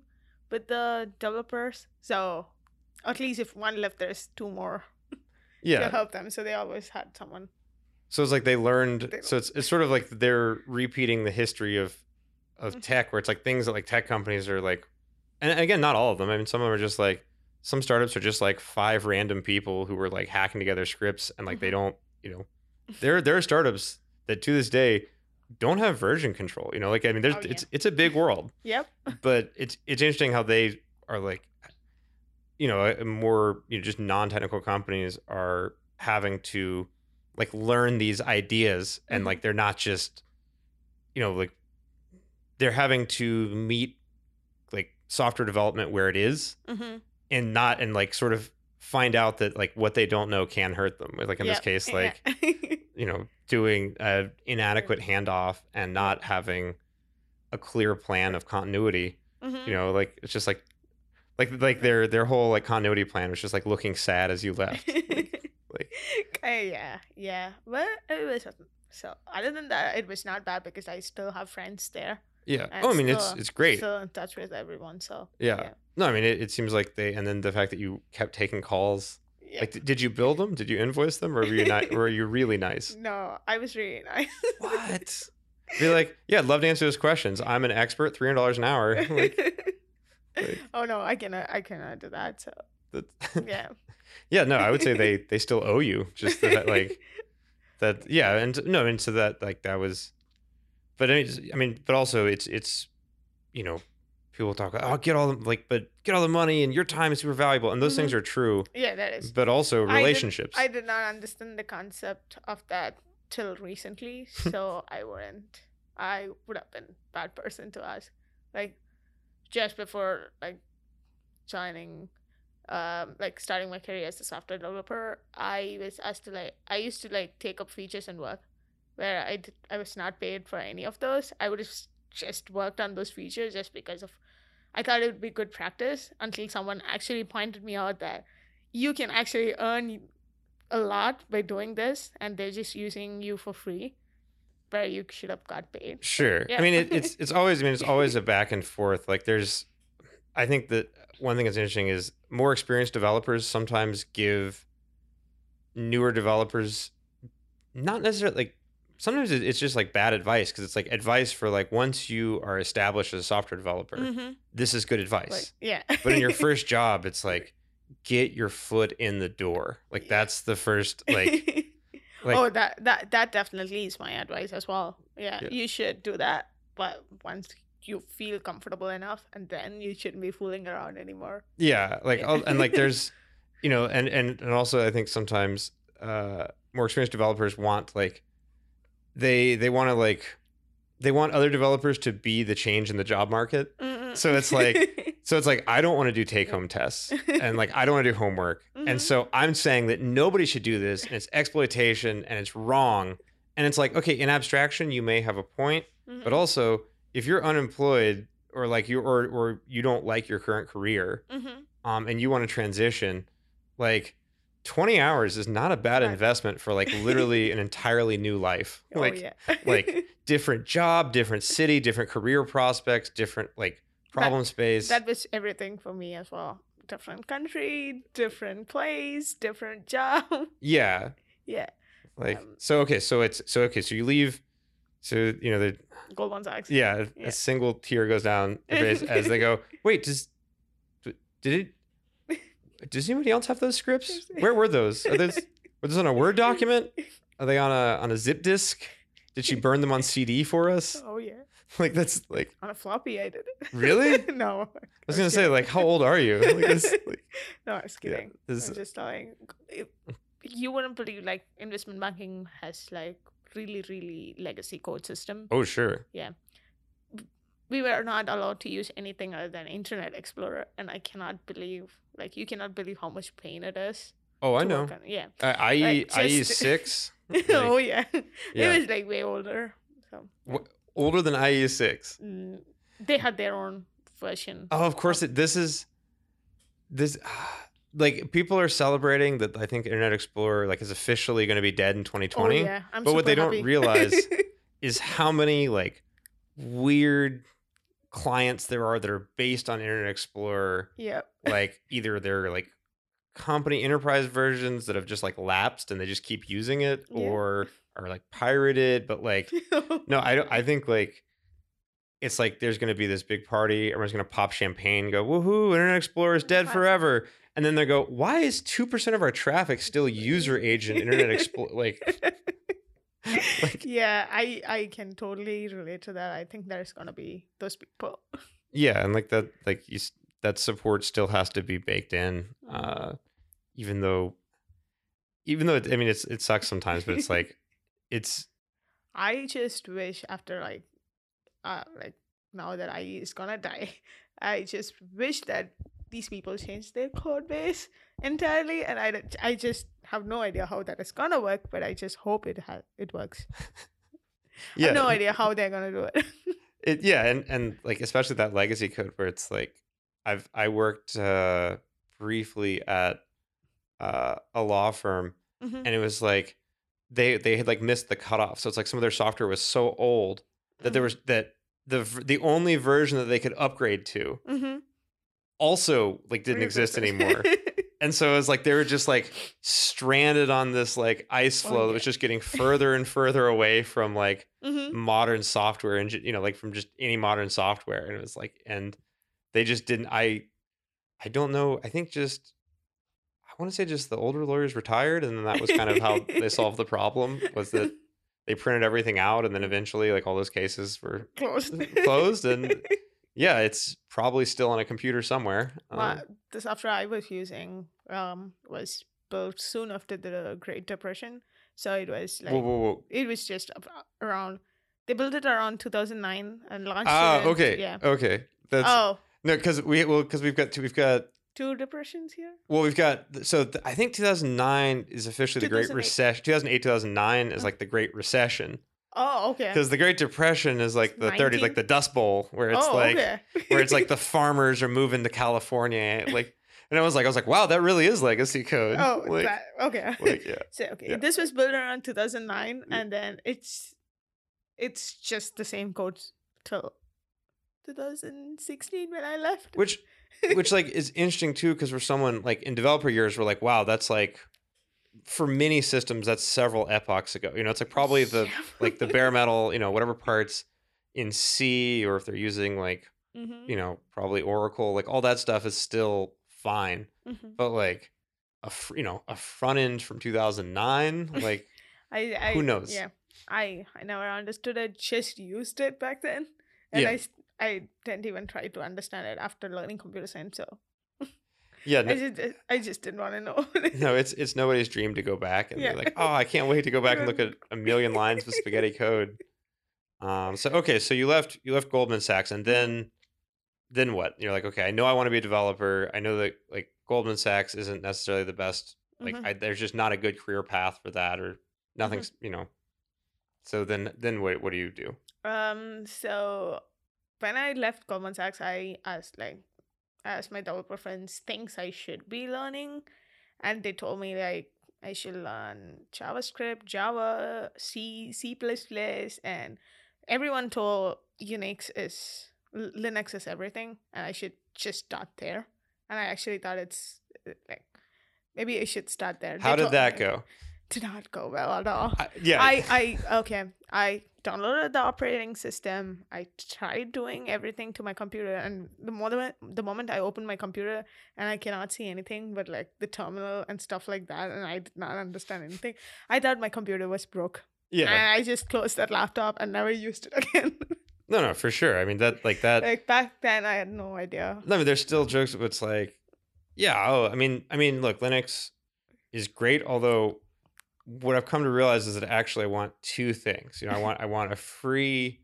with the developers so at least if one left there's two more yeah. to help them so they always had someone So it's like they learned. They- So it's it's sort of like they're repeating the history of of Mhm. tech, where it's like things that like tech companies are like, and again, not all of them. I mean, some of them are just like some startups are just like five random people who were like hacking together scripts, and like they Mhm. don't, you know, there there are startups that to this day don't have version control. You know, like I mean, there's Oh, yeah. it's it's a big world, yep but it's it's interesting how they are like, you know, more you know just non technical companies are having to like learn these ideas and Mhm. like they're not just you know like they're having to meet like software development where it is mm-hmm. and not and like sort of find out that like what they don't know can hurt them like in this case like you know doing an inadequate handoff and not having a clear plan of continuity mm-hmm. you know like it's just like like like their their whole like continuity plan was just like looking sad as you left like- Okay, yeah, yeah. Well, it was so. Other than that, it was not bad because I still have friends there. yeah and oh i mean it's still- it's great Still in touch with everyone. So yeah. yeah. no i mean it, it seems like they and then the fact that you kept taking calls yeah. like did you build them did you invoice them or were you not were you really nice no, I was really nice. what be like yeah i'd love to answer those questions i'm an expert $300 an hour like like- oh no, I cannot. I cannot do that. So that, yeah. Yeah no i would say they they still owe you just that like that yeah and no and so that like that was but I mean, I mean but also it's it's you know people talk oh get all the like but get all the money and your time is super valuable and those things Mhm. are true Yeah, that is. but also did- relationships I did not understand the concept of that till recently, so I wouldn't. I would have been bad person to ask. Like just before like joining, um, like starting my career as a software developer, I was asked to like I used to like take up features and work where I did, I was not paid for any of those. I would have just worked on those features just because of I thought it would be good practice until someone actually pointed me out that you can actually earn a lot by doing this and they're just using you for free where you should have got paid Sure. Yeah. I mean, it, it's it's always. I mean, it's always a back and forth. Like, there's. I think that one thing that's interesting is more experienced developers sometimes give newer developers not necessarily like sometimes it's just like bad advice because it's like advice for like once you are established as a software developer mm-hmm. this is good advice like, yeah but in your first job it's like get your foot in the door like Yeah. that's the first like like oh that that that definitely is my advice as well yeah, Yeah. you should do that but once you feel comfortable enough, and then you shouldn't be fooling around anymore. Yeah, like Yeah. And like there's, you know, and and and also I think sometimes uh more experienced developers want like they they want to like they want other developers to be the change in the job market. Mm-mm. So it's like- So it's like I don't want to do take home tests and like I don't want to do homework. Mhm. And so I'm saying that nobody should do this and it's exploitation and it's wrong. And it's like, okay, in abstraction you may have a point, Mhm. but also if you're unemployed or like you or or you don't like your current career, Mhm. um, and you want to transition, like 20 hours is not a bad Right. investment for like literally an entirely new life. Oh, like yeah. like, different job, different city, different career prospects, different like problem space. that was everything for me as well. Different country, different place, different job. yeah. yeah, Like Um, so okay, so it's so okay, so you leave so you know the Goldman Sachs. yeah, Yeah. a single tear goes down as they go, "Wait, does did it does anybody else have those scripts? Where were those? Are those were those on a Word document? Are they on a on a zip disk? Did she burn them on CD for us? Oh yeah, Like that's like on a floppy I did it. Really? no. I was gonna say like how old are you? Like, this, like, no, I was yeah, kidding. this I'm just telling. You wouldn't believe like investment banking has like really really legacy code system. oh sure. Yeah. We were not allowed to use anything other than Internet Explorer, and I cannot believe like you cannot believe how much pain it is. Oh I know. on- Yeah. I IE Like, IE just- six oh yeah. yeah. It was like way older. So older than IE six. mm, they had their own version. Oh, of course. It, this is this like people are celebrating that. I think Internet Explorer like is officially going to be dead in 2020. Oh, yeah. I'm but what they super don't realize Is how many like weird clients there are that are based on Internet Explorer. yeah. Like either they're like company enterprise versions that have just like lapsed and they just keep using it, Yeah. or are like pirated. But like no, I don't. I think like it's like there's going to be this big party. Everyone's going to pop champagne, go woohoo! Internet Explorer is dead forever. And then they go, why is two percent of our traffic still user agent Internet Explorer? Like, like, yeah, I I can totally relate to that. I think there's gonna be those people. yeah, and like that, like you, that support still has to be baked in, uh, even though, even though it, I mean, it's it sucks sometimes, but it's like, it's I just wish after like, uh, like now that I is gonna die, I just wish that these people change their code base entirely, and I I just have no idea how that is gonna work, but I just hope it ha- it works. I yeah, have no idea how they're gonna do it. It yeah, and and like especially that legacy code where it's like I've I worked uh briefly at uh a law firm Mhm, and it was like they they had like missed the cutoff. So it's like some of their software was so old that there mhm, was that the the only version that they could upgrade to mhm. Also like didn't exist anymore. And so it was like they were just like stranded on this like ice Oh, floe that was just getting further and further away from like Mhm. modern software and you know like from just any modern software and it was like and they just didn't i i don't know i think just i want to say just the older lawyers retired and then that was kind of how they solved the problem was that they printed everything out and then eventually like all those cases were closed. closed and yeah it's probably still on a computer somewhere Um, My, the software I was using um, was built soon after the Great Depression, so it was like whoa, whoa, whoa. it was just around. They built it around 2009 and launched ah it. okay Yeah. okay that's oh, no because we well because we've got two, we've got two depressions here. Well, we've got so th- I think 2009 is officially the Great Recession. 2008 2009 is Oh. like the Great Recession Oh, okay. because the Great Depression is like the 30 like the Dust Bowl where it's oh, like okay. where it's like the farmers are moving to California like and I was like I was like wow that really is legacy code. oh, like, that, okay. like yeah. so okay, yeah. this was built around 2009, Yeah. Mm-hmm. and then it's it's just the same code till 2016 when I left. Which which like is interesting too because for someone like in developer years we're like wow that's like for many systems that's several epochs ago. You know, it's like probably the like the bare metal, you know, whatever parts in C or if they're using like, Mhm, you know, probably Oracle, like all that stuff is still fine. mhm. But like a fr- you know, a front end from 2009, like I, I Who knows? Yeah, I I never understood it. Just used it back then, and Yeah. I didn't even try to understand it after learning computer science. So Yeah, I no, just I just didn't want to know. no, it's it's nobody's dream to go back and Yeah. be like, oh, I can't wait to go back and look at a million lines of spaghetti code. Um, so okay, so you left you left Goldman Sachs, and then then what? You're like, okay, I know I want to be a developer. I know that like Goldman Sachs isn't necessarily the best. Like, Mhm. I, there's just not a good career path for that, or nothing's you know. So then then what what do you do? Um, so when I left Goldman Sachs, I asked like asked my developer friends things I should be learning, and they told me like I should learn JavaScript, Java, C, C++, and everyone told Unix is Linux is everything, and I should just start there. And I actually thought it's like maybe I should start there. They How did that me- go? Did not go well at all. Yeah, I, I okay. I downloaded the operating system. I tried doing everything to my computer, and the moment the moment I opened my computer and I cannot see anything but like the terminal and stuff like that, and I did not understand anything. I thought my computer was broke, yeah. and I just closed that laptop and never used it again. No, no, for sure. I mean that like that. like back then, I had no idea. I mean, there's still jokes, but it's like, yeah. Oh, I mean, I mean, look, Linux is great. Although, what I've come to realize is that actually I want two things. You know, I want I want a free,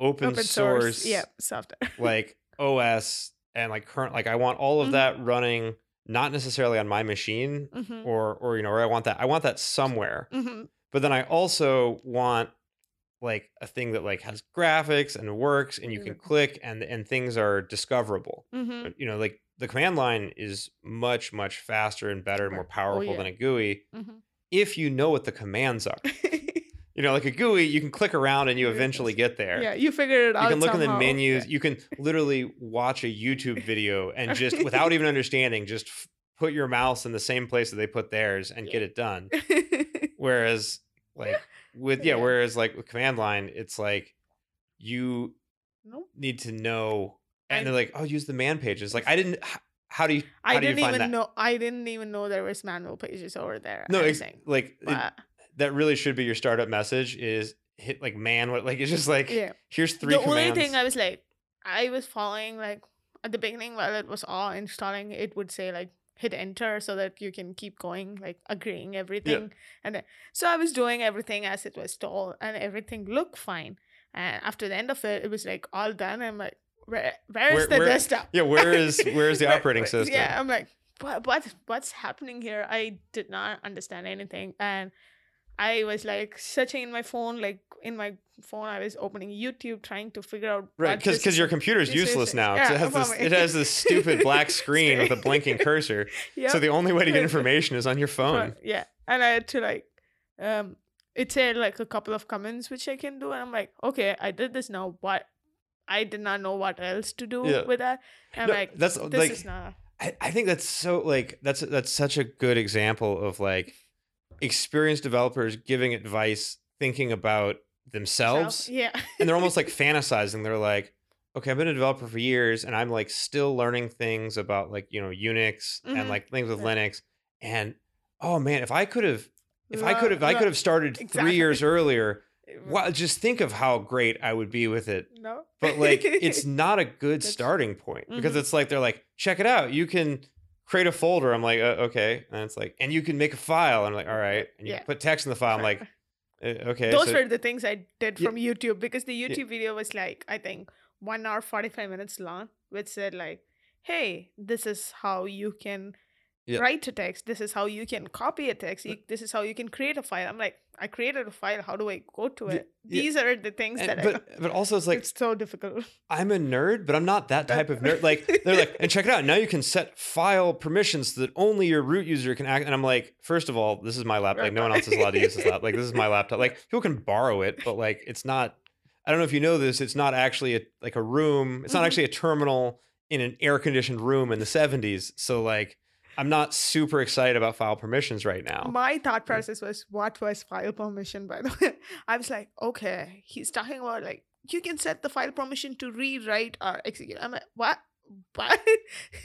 open, Open source, source, yeah, software. like OS and like current. Like I want all of Mhm. that running, not necessarily on my machine, hmm or or you know, or I want that I want that somewhere. hmm But then I also want like a thing that like has graphics and works and you can Mhm. click and and things are discoverable hmm you know like the command line is much much faster and better and more. Oh, powerful yeah. than a GUI hmm if you know what the commands are. You know, like a GUI, you can click around and you eventually get there. yeah, you figured it out. You can look in the menus. Yeah. You can literally watch a YouTube video and just without even understanding, just f- put your mouse in the same place that they put theirs and get it done. Whereas, like with yeah, Yeah. whereas like with command line, it's like you Nope. need to know, and I- they're like, oh, use the man pages. Like I didn't. How do you? How I do you didn't find even that? know. I didn't even know there was manual pages over there. No, anything. like it- that really should be your startup message. Is hit like man what like it's just like yeah. here's three the commands. only thing I was like, I was following like at the beginning while it was all installing, it would say like hit enter so that you can keep going, like agreeing everything. And then, so I was doing everything as it was told, and everything looked fine. And after the end of it, it was like all done. I'm like, where where is Where- the where- desktop? yeah, where is where is the operating system? Yeah, I'm like, what what what's happening here? I did not understand anything, and I was like searching in my phone, like in my phone, I was opening YouTube, trying to figure out Right, because because your computer's is useless now. Yeah, it has this it has this stupid black screen with a blinking cursor. Yep. So the only way to get information is on your phone. But, yeah, and I had to like, um, it said like a couple of comments which I can do, and I'm like, okay, I did this now. What? I did not know what else to do Yeah. with that. And I'm No, like, that's this like is not. I, I think that's so like that's that's such a good example of like experienced developers giving advice thinking about themselves self- Yeah. and they're almost like fantasizing they're like okay i've been a developer for years and i'm like still learning things about like you know unix Mhm. and like things with Yeah. linux and oh man if i could have if i could have i could have started three years earlier wow just think of how great i would be with it. No. but like it's not a good starting point because Mhm. it's like they're like check it out. You can create a folder. I'm like uh, okay. And it's like and you can make a file. I'm like all right. And you Yeah. put text in the file. I'm like uh, okay. Those so- were the things I did Yeah. from YouTube because the YouTube video was like I think one hour forty five minutes long, which said like, "Hey, this is how you can Yeah. write a text. This is how you can copy a text. You, this is how you can create a file." I'm like, I created a file. How do I go to it? yeah. These are the things and- that I. but but also it's like it's so difficult. I'm a nerd, but I'm not that type of nerd. Like they're like, and check it out. Now you can set file permissions so that only your root user can act. And I'm like, first of all, this is my laptop. Like no one else is allowed to use this laptop. Like this is my laptop. Like people can borrow it, but like it's not. I don't know if you know this. It's not actually a, like a room. It's not Mhm. actually a terminal in an air conditioned room in the 70s. So like, I'm not super excited about file permissions right now. My thought process was, what was file permission? By the way, I was like, okay, he's talking about like you can set the file permission to rewrite or execute. I'm like, what? What?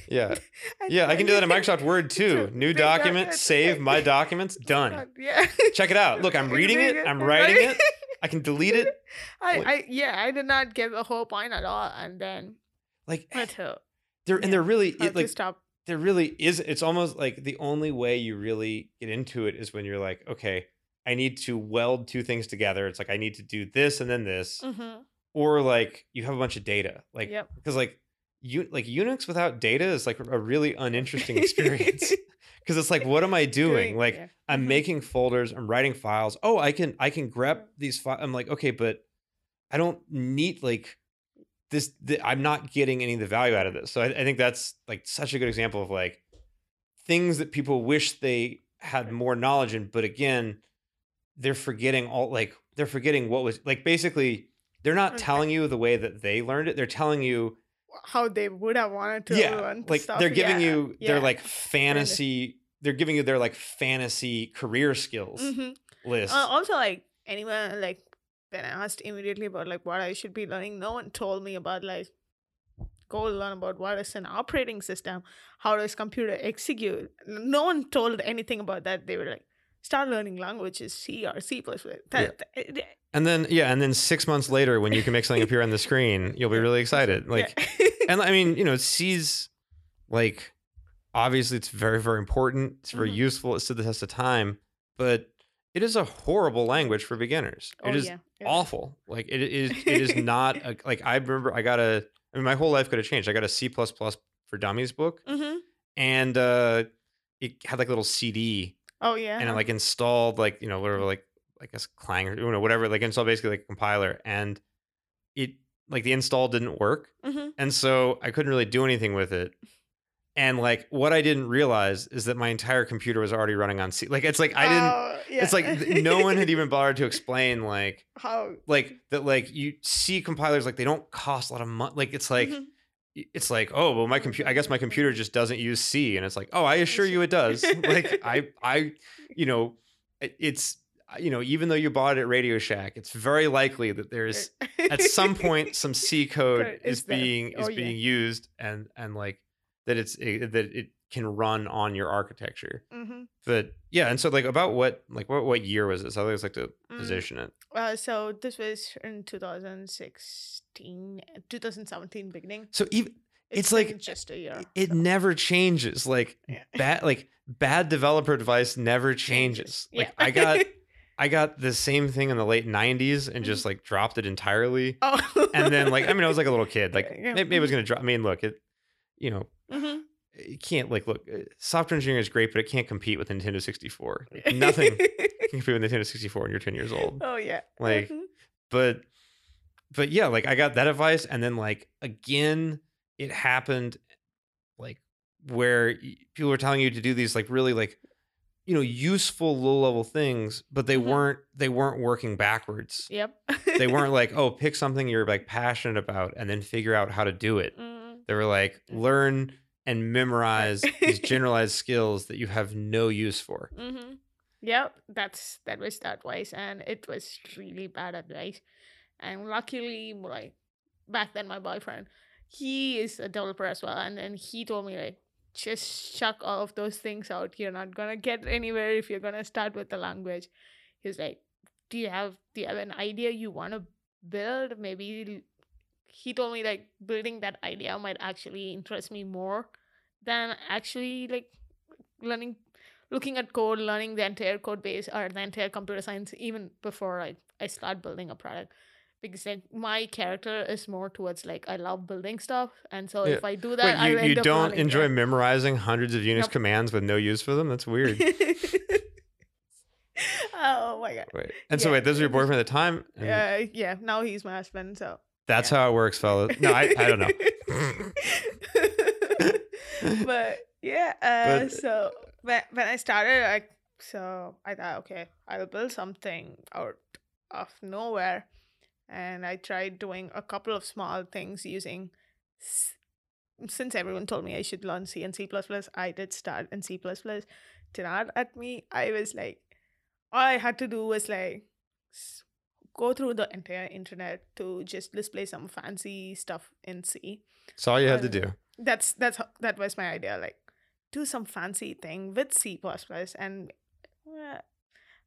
Yeah. Yeah, I can do that in Microsoft Word too. New document, save my documents, done. Yeah. Check it out. Look, I'm reading it. I'm writing it. I can delete it. I, I yeah, I did not get the whole point at all, and then Like I had to, there yeah, and there really it, like stop. There really is it's almost like the only way you really get into it is when you're like, okay, I need to weld two things together. It's like I need to do this and then this. Mm-hmm. Or like you have a bunch of data. Like Yep. because like you like Unix without data is like a really uninteresting experience. Because it's like, what am I doing? Like yeah. I'm Mhm. making folders, I'm writing files. Oh, I can I can grab these files. I'm like, okay, but I don't need like this. th- I'm not getting any of the value out of this. So I, I think that's like such a good example of like things that people wish they had more knowledge in, but again, they're forgetting all like they're forgetting what was like basically they're not Okay. telling you the way that they learned it. They're telling you how they would have wanted to yeah learn like stuff. they're giving yeah. you yeah. their like fantasy they're giving you their like fantasy career skills Mhm. list Uh, also, like anyone like when I asked immediately about like what I should be learning, no one told me about like go learn about what is an operating system, how does computer execute. No one told anything about that. They were like start learning languages C or C plus that- and then yeah and then six months later when you can make something appear on the screen you'll be really excited like yeah. and i mean you know c's like obviously it's very very important it's very Mhm. useful it stood the test of time but it is a horrible language for beginners oh it is yeah, yeah. Awful like it is it is not a, like i remember i got a i mean my whole life could have changed i got a C plus plus for dummies book Mhm. and uh it had like a little cd Oh yeah. and it like installed like you know whatever like I guess Clang or you know whatever like installed basically like a compiler and it like the install didn't work hmm and so I couldn't really do anything with it and like what I didn't realize is that my entire computer was already running on C like it's like I didn't Oh, yeah. it's like no one had even bothered to explain like how like that like you see compilers like they don't cost a lot of money like it's like Mhm. it's like oh well my computer i guess my computer just doesn't use c and it's like oh i assure you it does like i i you know it's you know even though you bought it at radio shack it's very likely that there's at some point some c code is being is Oh, yeah. being used and and like that it's it, that it can run on your architecture Mhm. but yeah and so like about what like what what year was this i always like to Mm. position it Uh, so this was in 2016, 2017 beginning. so even it's been like- just a year. it so, never changes like yeah. bad like bad developer advice never changes like Yeah. i got i got the same thing in the late 90s and just like dropped it entirely oh. and then like i mean i was like a little kid like Yeah. maybe, maybe it was gonna drop i mean look it you know Mhm. it can't like look uh, software engineering is great but it can't compete with nintendo 64 Like, nothing can compete with nintendo 64 when you're 10 years old oh yeah. Like, Mhm. but but yeah like i got that advice and then like again it happened like where people were telling you to do these like really like you know useful low level things but they Mhm. weren't they weren't working backwards Yep. they weren't like oh pick something you're like passionate about and then figure out how to do it Mm, they were like learn and memorize these generalized skills that you have no use for mhm. Yep. That's that was the advice, and it was really bad advice. And luckily, like back then, my boyfriend, he is a developer as well, and then he told me like just chuck all of those things out. You're not gonna get anywhere if you're gonna start with the language. He's like, do you have do you have an idea you want to build? Maybe he told me like building that idea might actually interest me more than actually like learning looking at code learning the entire code base or the entire computer science even before like i start building a product because like my character is more towards like i love building stuff and so Yeah. if i do that Wait, you, end you don't enjoy memorizing hundreds of Unix Nope. commands with no use for them? That's weird. oh my god Wait. And so wait, this was your boyfriend at the time? Yeah uh, yeah now he's my husband so That's yeah. how it works, fellas. No, I, I don't know. but yeah uh But- so when, when i started i so i thought okay i'll build something out of nowhere and i tried doing a couple of small things using s- since everyone told me i should learn c and c++ i did start in c++ to not at me i was like all i had to do was like go through the entire internet to just display some fancy stuff in c That's all you had to do. that's that's that was my idea like do some fancy thing with c++ and uh,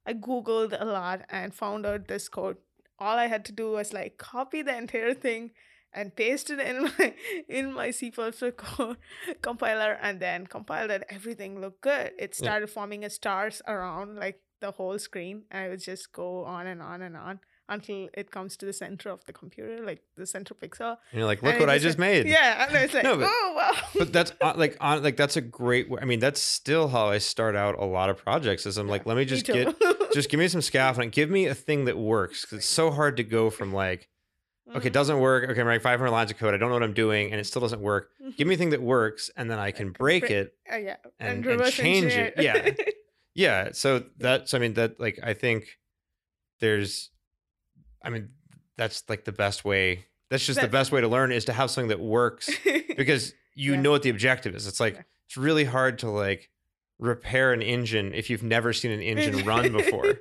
i googled a lot and found out this code all I had to do was like copy the entire thing and paste it in my in my C code compiler and then compiled it. Everything looked good. It started yeah. forming a stars around like the whole screen, and I would just go on and on and on until it comes to the center of the computer, like the center pixel. And you're like, look and what I just like, made. Yeah, and it's like, no, but, oh wow. but that's uh, like on like that's a great. I mean, that's still how I start out a lot of projects. Is I'm yeah, like, let me just me get, just give me some scaffolding, give me a thing that works. Because it's so hard to go from like. Okay, it mm-hmm. doesn't work. Okay, I'm writing 500 lines of code. I don't know what I'm doing, and it still doesn't work. Give me a thing that works, and then I can break it uh, yeah. and, and, and change it. Yeah, yeah. So that's, I mean, that like I think there's I mean, that's like the best way. That's just the best way to learn is to have something that works because you yeah. know what the objective is. It's like it's really hard to like repair an engine if you've never seen an engine run before.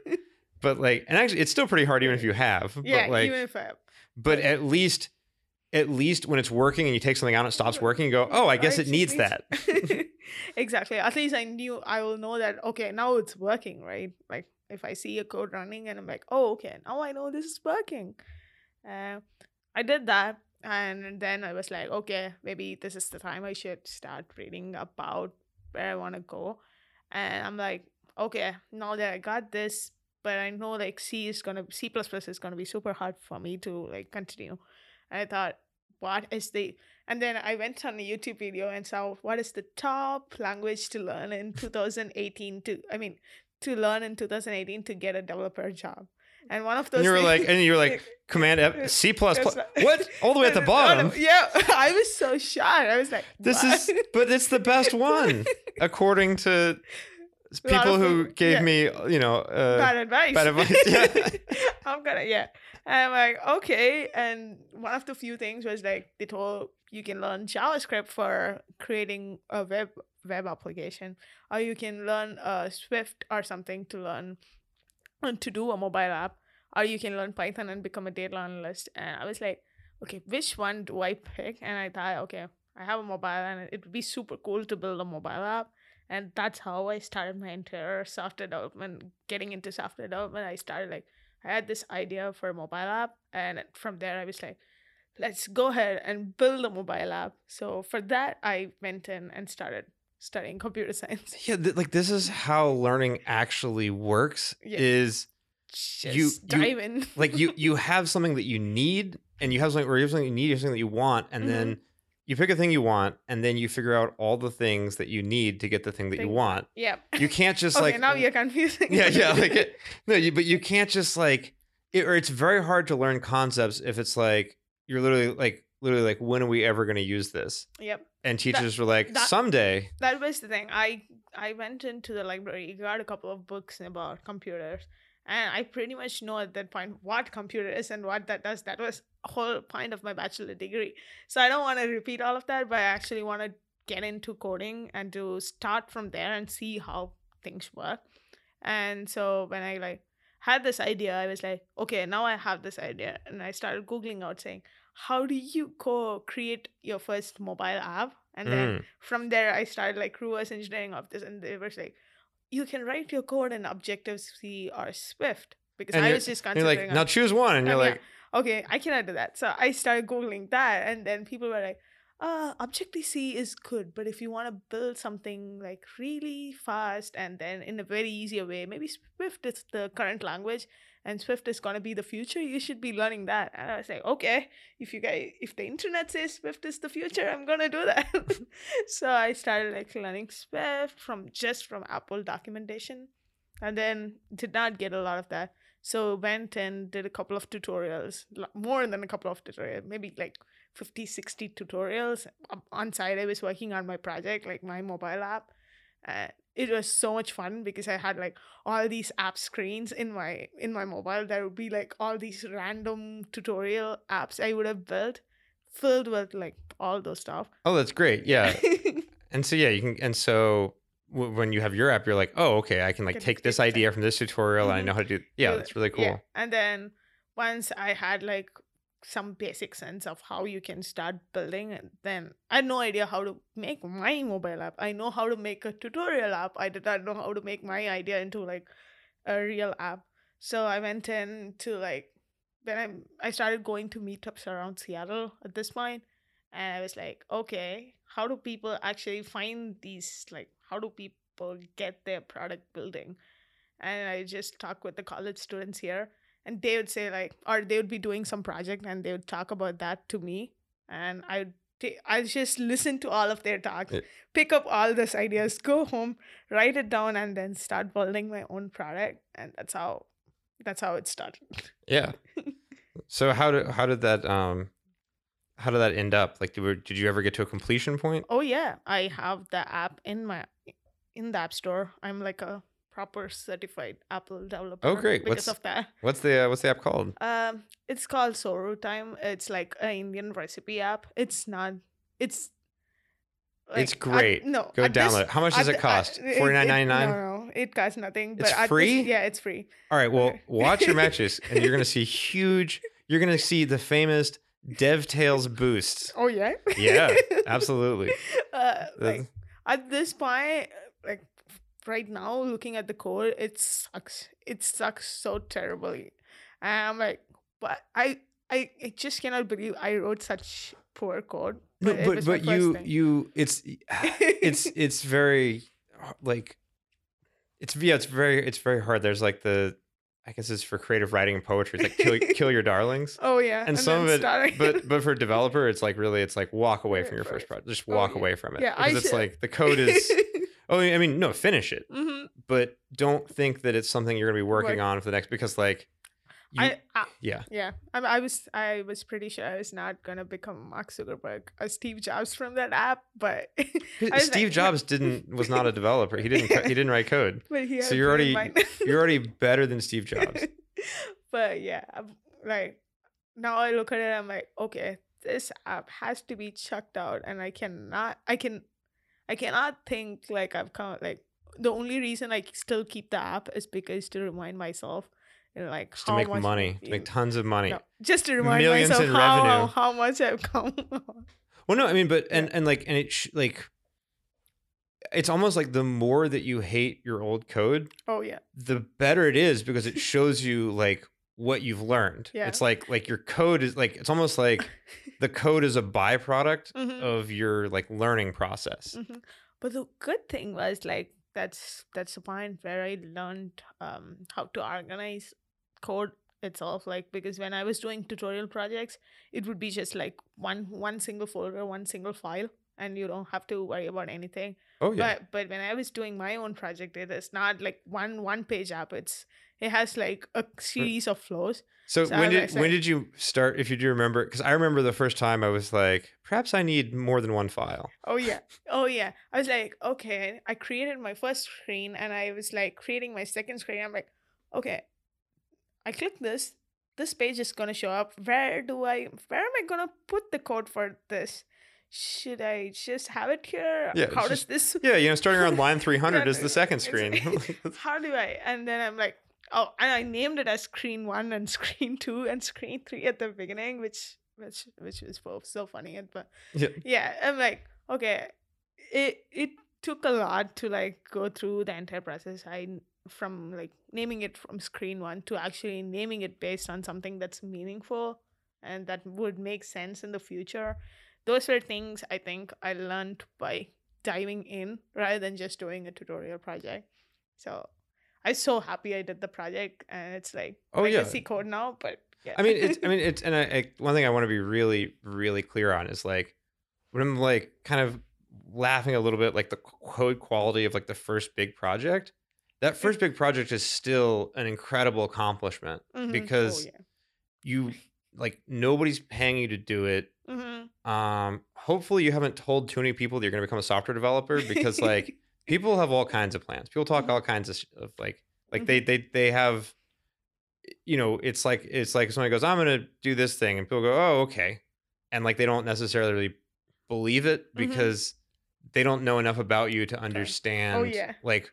But like, and actually, it's still pretty hard even if you have. Yeah, but like, even if I have. But at least, at least when it's working and you take something out and it stops working, you go, oh, I guess it needs that. exactly. At least I knew I will know that. Okay, now it's working, right? Like if I see a code running and I'm like, oh, okay, now I know this is working. Uh, I did that. And then I was like, okay, maybe this is the time I should start reading about where I want to go. And I'm like, okay, now that I got this, but I know like C is gonna C plus plus is gonna be super hard for me to like continue. And I thought, what is the and then I went on a YouTube video and saw what is the top language to learn in 2018 to I mean to learn in 2018 to get a developer job. And one of those and you were things, like, and you were like, Command F, C plus plus. What? All the way at the bottom? Yeah, I was so shocked. I was like, this is, but it's the best one according to people who gave yeah. me, you know, uh, bad advice. Bad advice. Yeah. I'm gonna, yeah. And I'm like, okay. And one of the few things was like, they told you can learn JavaScript for creating a web web application, or you can learn uh, Swift or something to learn to do a mobile app, or you can learn Python and become a data analyst. And I was like, okay, which one do I pick? And I thought, okay, I have a mobile, and it would be super cool to build a mobile app. And that's how I started my entire software development. Getting into software development, I started like I had this idea for a mobile app, and from there I was like, let's go ahead and build a mobile app. So for that, I went in and started studying computer science. Yeah, th- like this is how learning actually works. Yeah. Is Just you, dive in. like you you have something that you need, and you have something or you have something you need, you have something that you want, and mm-hmm. then you pick a thing you want, and then you figure out all the things that you need to get the thing that you want. Yeah. You can't just okay, like now you're confusing. yeah, yeah. Like it, no, you, but you can't just like it, or it's very hard to learn concepts if it's like you're literally like literally like when are we ever going to use this? Yep. And teachers that, were like that, someday. That was the thing. I i went into the library got a couple of books about computers and i pretty much know at that point what computer is and what that does. That was whole point of my bachelor degree. So i don't want to repeat all of that but i actually want to get into coding and to start from there and see how things work. And so when i like had this idea i was like okay now i have this idea. And i started googling out saying how do you co create your first mobile app? And then mm. from there, I started like reverse engineering of this, and they were like, you can write your code in Objective C or Swift because and I was just considering. You're like, now choose one, and you're like, yeah, okay, I cannot do that. So I started googling that, and then people were like, uh, Objective C is good, but if you want to build something like really fast and then in a very easier way, maybe Swift is the current language and Swift is gonna be the future. You should be learning that. And I was like, okay, if you guys, if the internet says Swift is the future, I'm gonna do that. so I started like learning Swift from just from Apple documentation, and then did not get a lot of that. So went and did a couple of tutorials, more than a couple of tutorials, maybe like 50, 60 tutorials. On side, I was working on my project, like my mobile app. Uh, it was so much fun because I had like all these app screens in my in my mobile. There would be like all these random tutorial apps I would have built, filled with like all those stuff. Oh, that's great! Yeah, and so yeah, you can. And so w- when you have your app, you're like, oh, okay, I can like can take this idea from this tutorial, mm-hmm. and I know how to do. Yeah, that's really cool. Yeah. And then once I had like some basic sense of how you can start building and then i had no idea how to make my mobile app i know how to make a tutorial app i did not know how to make my idea into like a real app so i went in to like then I'm I started going to meetups around Seattle at this point, and I was like, okay, how do people actually find these? Like, how do people get their product building? And I just talked with the college students here, and they would say like, or they would be doing some project, and they would talk about that to me, and I would. ta- I just listen to all of their talks, Yeah. pick up all these ideas, go home, write it down, and then start building my own product. And that's how, that's how it started. Yeah. so how did how did that um how did that end up? Like did, we- did you ever get to a completion point? Oh yeah, I have the app in my in the app store. I'm like a proper certified Apple developer. Oh, great. Because What's- of that. What's the uh, what's the app called? Um, it's called Soru Time. It's like an Indian recipe app. It's not. It's. It's at- great. no, Go at this- download it. How much does it cost? it- Forty nine it- ninety nine. No, no, it costs nothing. But It's at this- free? yeah, it's free. All right. Well, watch your matches, and you're gonna see huge. You're gonna see the famous Dev DevTales boosts. Oh yeah. Yeah, absolutely. uh, like at this point, like right now, looking at the code, it sucks. It sucks so terribly. And I'm like, but I, I, I just cannot believe I wrote such poor code. No, but but you thing. you it's it's it's very like it's yeah it's very it's very hard. There's like the I guess it's for creative writing and poetry. It's like kill kill your darlings. Oh yeah, And, some of it, starting- but but for a developer, it's like really, it's like walk away from your first project. Just Oh, walk yeah. away from it. Yeah, I because it's should- like the code is. oh, I mean, no, finish it, hmm but don't think that it's something you're gonna be working Work- on for the next because like, you, I, I yeah, yeah, I, I was I was pretty sure I was not gonna become Mark Zuckerberg or Steve Jobs from that app, but Steve like- Jobs didn't was not a developer. He didn't he didn't write code. but he So you're already- You're already better than Steve Jobs. but yeah, I'm- like now I look at it, I'm like, okay, this app has to be chucked out, and I cannot, I can, I cannot think like I've come like the only reason I still keep the app is because to remind myself, you know, like Just to make money, to make tons of money. no, just to remind millions myself in how how much I've come. Well, no, I mean, but and and like and it sh- like. It's almost like the more that you hate your old code, oh yeah, the better it is because it shows you like what you've learned. Yeah. It's like like your code is like it's almost like the code is a byproduct Mhm. of your like learning process. Mhm. But the good thing was like that's that's the point where I learned um how to organize code itself like because when I was doing tutorial projects it would be just like one one single folder one single file and you don't have to worry about anything Oh yeah. but but when I was doing my own project it is not like one one page app it's it has like a uh, series of flows so so when did like- when did you start if you do remember cuz I remember the first time I was like perhaps I need more than one file. Oh yeah. Oh yeah. I was like, okay. I created my first screen and I was like creating my second screen. I'm like, okay. I click this. This page is gonna show up. Where do I where am I gonna put the code for this? Should I just have it here? Yeah, How does this Yeah, you know starting around line 300 is the second screen. how do I? And then I'm like, oh, and I named it as screen one and screen two and screen three at the beginning, which which which was both so funny. And but yeah. yeah, I'm like, okay, it it took a lot to like go through the entire process. I from like naming it from screen one to actually naming it based on something that's meaningful and that would make sense in the future. Those were things I think I learned by diving in rather than just doing a tutorial project. So I'm so happy I did the project and it's like Oh, I yeah. can see code now, but yeah. I mean, it's I mean, it's and I, I one thing I want to be really really clear on is like when I'm like kind of laughing a little bit like the code quality of like the first big project. That first big project is still an incredible accomplishment Mhm. because oh, yeah. you like nobody's paying you to do it. Mhm. Um, hopefully you haven't told too many people that you're going to become a software developer because like people have all kinds of plans. People talk all kinds of, sh- of like like Mhm. they they they have you know, it's like it's like somebody goes, "I'm going to do this thing." And people go, "Oh, okay." And like they don't necessarily believe it Mhm. because they don't know enough about you to understand Oh, yeah. like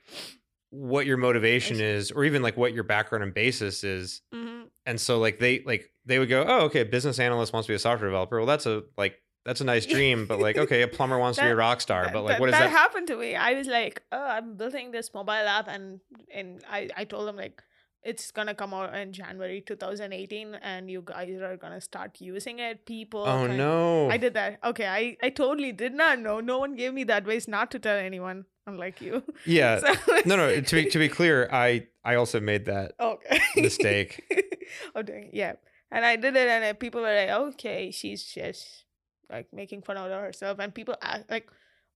what your motivation is or even like what your background and basis is. Mhm. And so like they like they would go, "Oh, okay, a business analyst wants to be a software developer." Well, that's a like that's a nice dream, but like okay, a plumber wants to be a rock star, but like that, what is that that? happened to me. I was like, oh, I'm building this mobile app, and and I I told them like, it's gonna come out in January 2018, and you guys are gonna start using it. People. Oh no. I did that. Okay, I I totally did not know. No one gave me the advice not to tell anyone, unlike you. Yeah. So- No, no. To be to be clear, I I also made that. okay. Mistake. of doing yeah, and I did it, and uh, people were like, "Okay, she's just like making fun out of herself," and people ask, like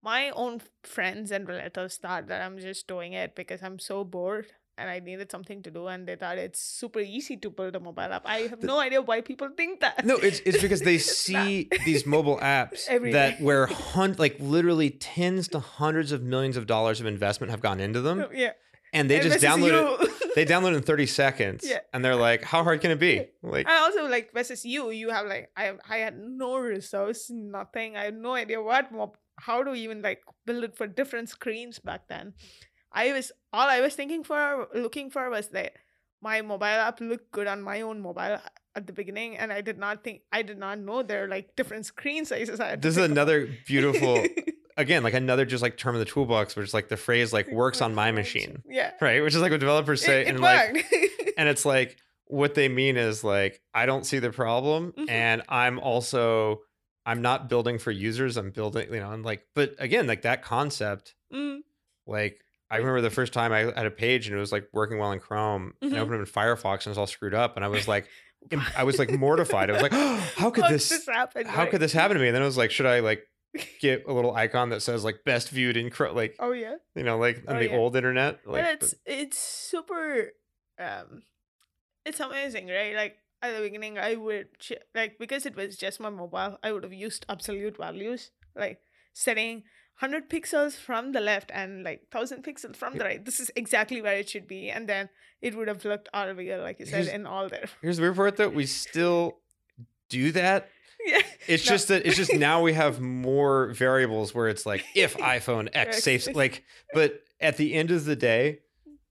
my own friends and relatives thought that I'm just doing it because I'm so bored and I needed something to do, and they thought it's super easy to build a mobile app. I have The- no idea why people think that. No, it's it's because they see these mobile apps Every that day. where hun- like literally tens to hundreds of millions of dollars of investment have gone into them, oh, yeah, and they and just download it. They download in thirty seconds, Yeah. and they're like, "How hard can it be?" Like, And also, like versus you, you have like I I had no resource, nothing. I had no idea what how to even like build it for different screens back then. I was all I was thinking for looking for was that my mobile app looked good on my own mobile at the beginning, and I did not think I did not know there are like different screen sizes. I this is another beautiful, again, like another just like term of the toolbox, which is like the phrase like works on my machine, Yeah, right? Which is like what developers say, it, it and like and it's like what they mean is like i don't see the problem Mhm. and i'm also i'm not building for users i'm building you know and like but again like that concept Mm, like i remember the first time i had a page and it was like working well in chrome and i Mhm. opened it in firefox and it was all screwed up and i was like i was like mortified i was like how could How did this happen? how right? could this happen to me and then i was like should i like get a little icon that says like best viewed in chrome like Oh yeah. you know like on Oh, the yeah. old internet like but it's it's super um it's amazing right like at the beginning i would ch- like because it was just my mobile i would have used absolute values like setting 100 pixels from the left and like 1000 pixels from the right this is exactly where it should be and then it would have looked all real like you said Here's- in all there here's the weird part though we still do that yeah. It's No. just that it's just now we have more variables where it's like if iPhone X saves like but at the end of the day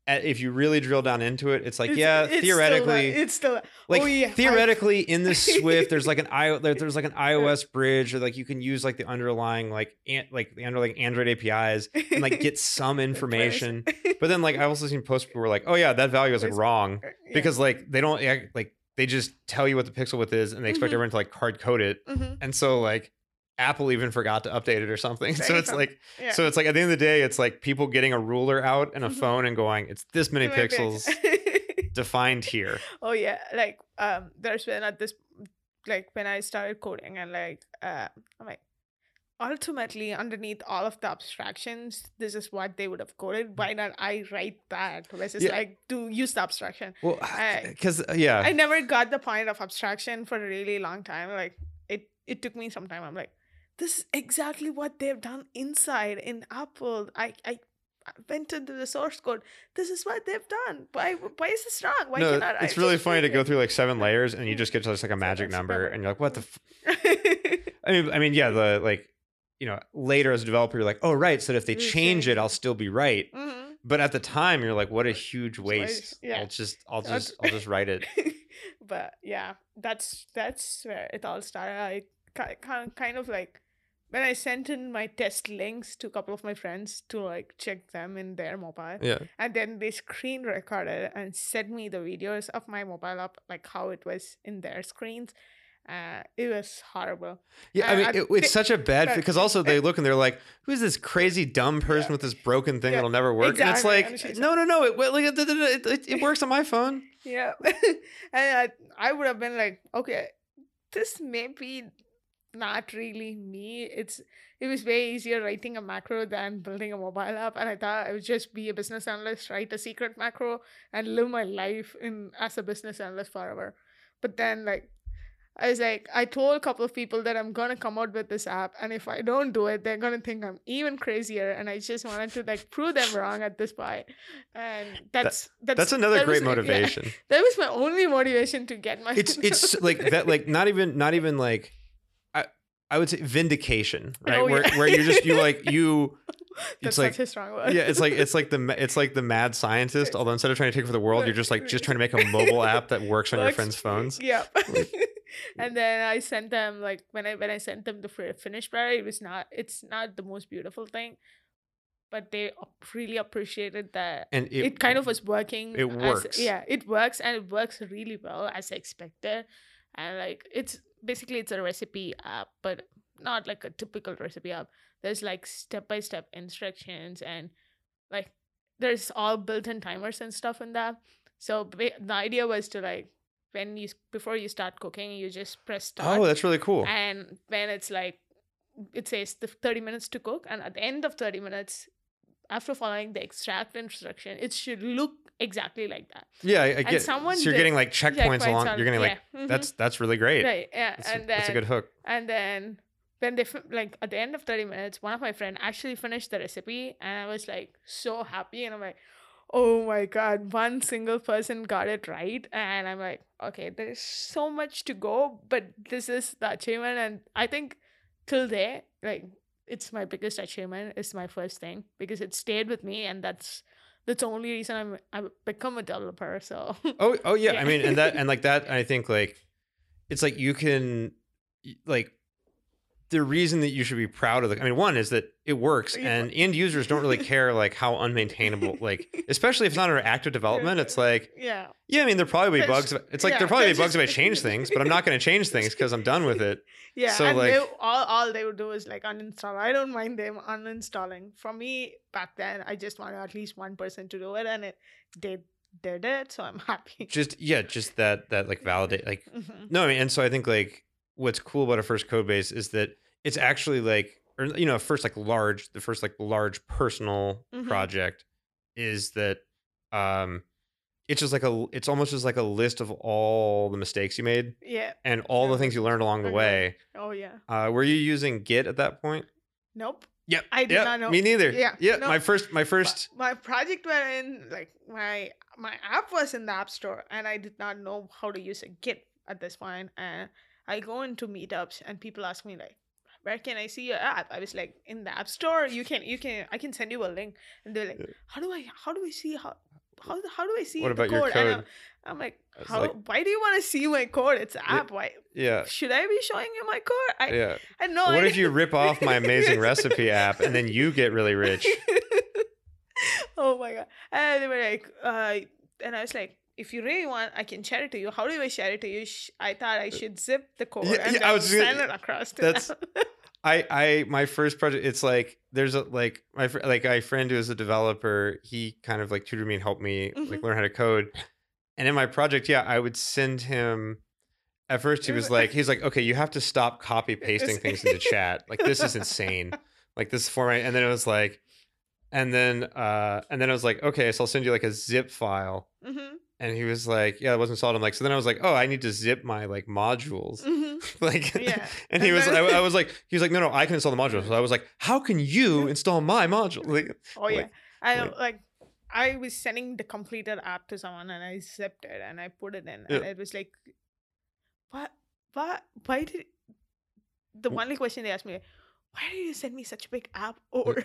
at, if you really drill down into it it's like It's- yeah it's still theoretically it's still like oh, yeah, I- theoretically in the Swift there's like an i there's like an iOS bridge or like you can use like the underlying like an, like the underlying Android APIs and like get some information. But then like I've also seen posts where like oh yeah that value is like wrong. because like they don't like they just tell you what the pixel width is and they expect Mhm. everyone to like hard code it Mhm. and so like Apple even forgot to update it or something. So it's like yeah. so it's like at the end of the day, it's like people getting a ruler out and a Mhm. phone and going, it's this many pixels defined here. oh yeah like um there's been at this like when i started coding and like uh i'm like ultimately underneath all of the abstractions this is what they would have coded why not i write that versus Yeah. like to use the abstraction Well, I- because uh, yeah, i never got the point of abstraction for a really long time like it it took me some time i'm like this is exactly what they've done inside in apple i i I went into the source code. This is what they've done. Why? Why is this wrong? Why no, cannot I it's really funny to go through like seven layers and you just get to just like a magic number number. and you're like, what the? F-? I mean, I mean, yeah, the like, you know, later as a developer, you're like, oh right, so if they change it, I'll still be right. Mhm. But at the time, you're like, what a huge waste, yeah. I'll just, I'll just, I'll just write it. but yeah, that's that's where it all started. I kind kind of like when I sent in my test links to a couple of my friends to like check them in their mobile, Yeah. and then they screen recorded and sent me the videos of my mobile app, like how it was in their screens. Uh, it was horrible. Yeah, I I- mean, it, it's such a bad because also they look and they're like, "Who's this crazy dumb person Yeah. with this broken thing Yeah, that'll never work?" And it's like, and no, no, no, it like, it, it, it, it works on my phone. Yeah. and I, I would have been like, okay, this may be not really me. It's it was way easier writing a macro than building a mobile app. And I thought I would just be a business analyst, write a secret macro, and live my life in as a business analyst forever. But then like I was like, I told a couple of people that I'm gonna come out with this app, and if I don't do it, they're gonna think I'm even crazier. And I just wanted to like prove them wrong at this point. And that's that's That's another that was, great yeah, motivation. that was my only motivation to get my. It's it's like that, like not even not even like I I would say vindication, right? Oh, where yeah. where you just you like you. That's it's like such a strong word. yeah, it's like it's like the it's like the mad scientist. Although instead of trying to take over the world, you're just like just trying to make a mobile app that works on your friends' phones. Yeah. Like- and then I sent them like when I when I sent them the fi- finished product, it was not it's not the most beautiful thing, but they really appreciated that and it, it, kind of was working. it as- works. yeah, it works and it works really well as I expected. And like it's basically it's a recipe app, but not like a typical recipe app. There's like step by step instructions and like there's all built-in timers and stuff in that. So the idea was to like when you before you start cooking, you just press start oh, that's really cool. and when it's like it says the 30 minutes to cook and at the end of 30 minutes after following the extract instruction it should look exactly like that yeah, I, I get. someone so you're did- getting like checkpoints along. on- You're getting like yeah, mhm, that's that's really great. right yeah That's, a, and then that's a good hook. and then when they like at the end of 30 minutes one of my friend actually finished the recipe and i was like so happy and i'm like oh my god one single person got it right and i'm like okay there's so much to go but this is the achievement and i think till there like it's my biggest achievement it's my first thing because it stayed with me and that's that's the only reason i'm i've become a developer so Oh, oh yeah. I mean, and that and like that. I think like it's like you can like the reason that you should be proud of the. I mean, one is that it works, and end users don't really care like how unmaintainable. Like, especially if it's not under active development, it's like yeah yeah. I mean, there probably be bugs. It's like yeah, there probably be bugs if I change things, but I'm not going to change things because I'm done with it. Yeah, So, and like- they, all all they would do is like uninstall. I don't mind them uninstalling. For me, back then, I just wanted at least one person to do it, and it they did it, so I'm happy. Just yeah, just that that like validate like Mhm. No, I mean, and so I think like what's cool about a first code base is that it's actually like, or you know, first like large, the first like large personal Mhm. project is that, um, it's just like a, it's almost just like a list of all the mistakes you made Yeah. and all the things you learned along the Okay. way. Oh yeah. Uh, were you using Git at that point? Nope. Yep. I did yep, not know. Me neither. Yeah, Yeah. no. My first, my first. my project were in like my my app was in the app store, and I did not know how to use a Git at this point. And I go into meetups, and people ask me like, "Where can I see your app?" I was like, "In the app store. You can you can I can send you a link." And they're like. "How do I how do I see how?" How, how do I see What the about your code? And I'm. I'm like, how, like- why do you want to see my code? It's app. Why Yeah. should I be showing you my code? I, Yeah. I know. What I, if you rip off my amazing recipe app and then you get really rich? oh my god! And they were like, uh, and I was like, if you really want, I can share it to you. How do I share it to you? I thought I should zip the code Uh, yeah, and yeah, I was send it across to that's- them. I I my first project it's like there's a like my fr- like my friend who is a developer he kind of like tutored me and helped me like Mhm. learn how to code and in my project yeah I would send him at first he was like he's like okay you have to stop copy pasting things into chat like this is insane like this format and then it was like and then uh and then I was like okay so I'll send you like a zip file hmm and he was like yeah it wasn't solid. I'm like so then I was like oh I need to zip my like modules. Hmm like Yeah. and he was I, I was like he was like no no I can install the module. So I was like how can you install my module? Like Oh yeah. Like- I like- like I was sending the completed app to someone and I zipped it and I put it in Yeah. and it was like what what why did the only question they asked me why did you send me such a big app or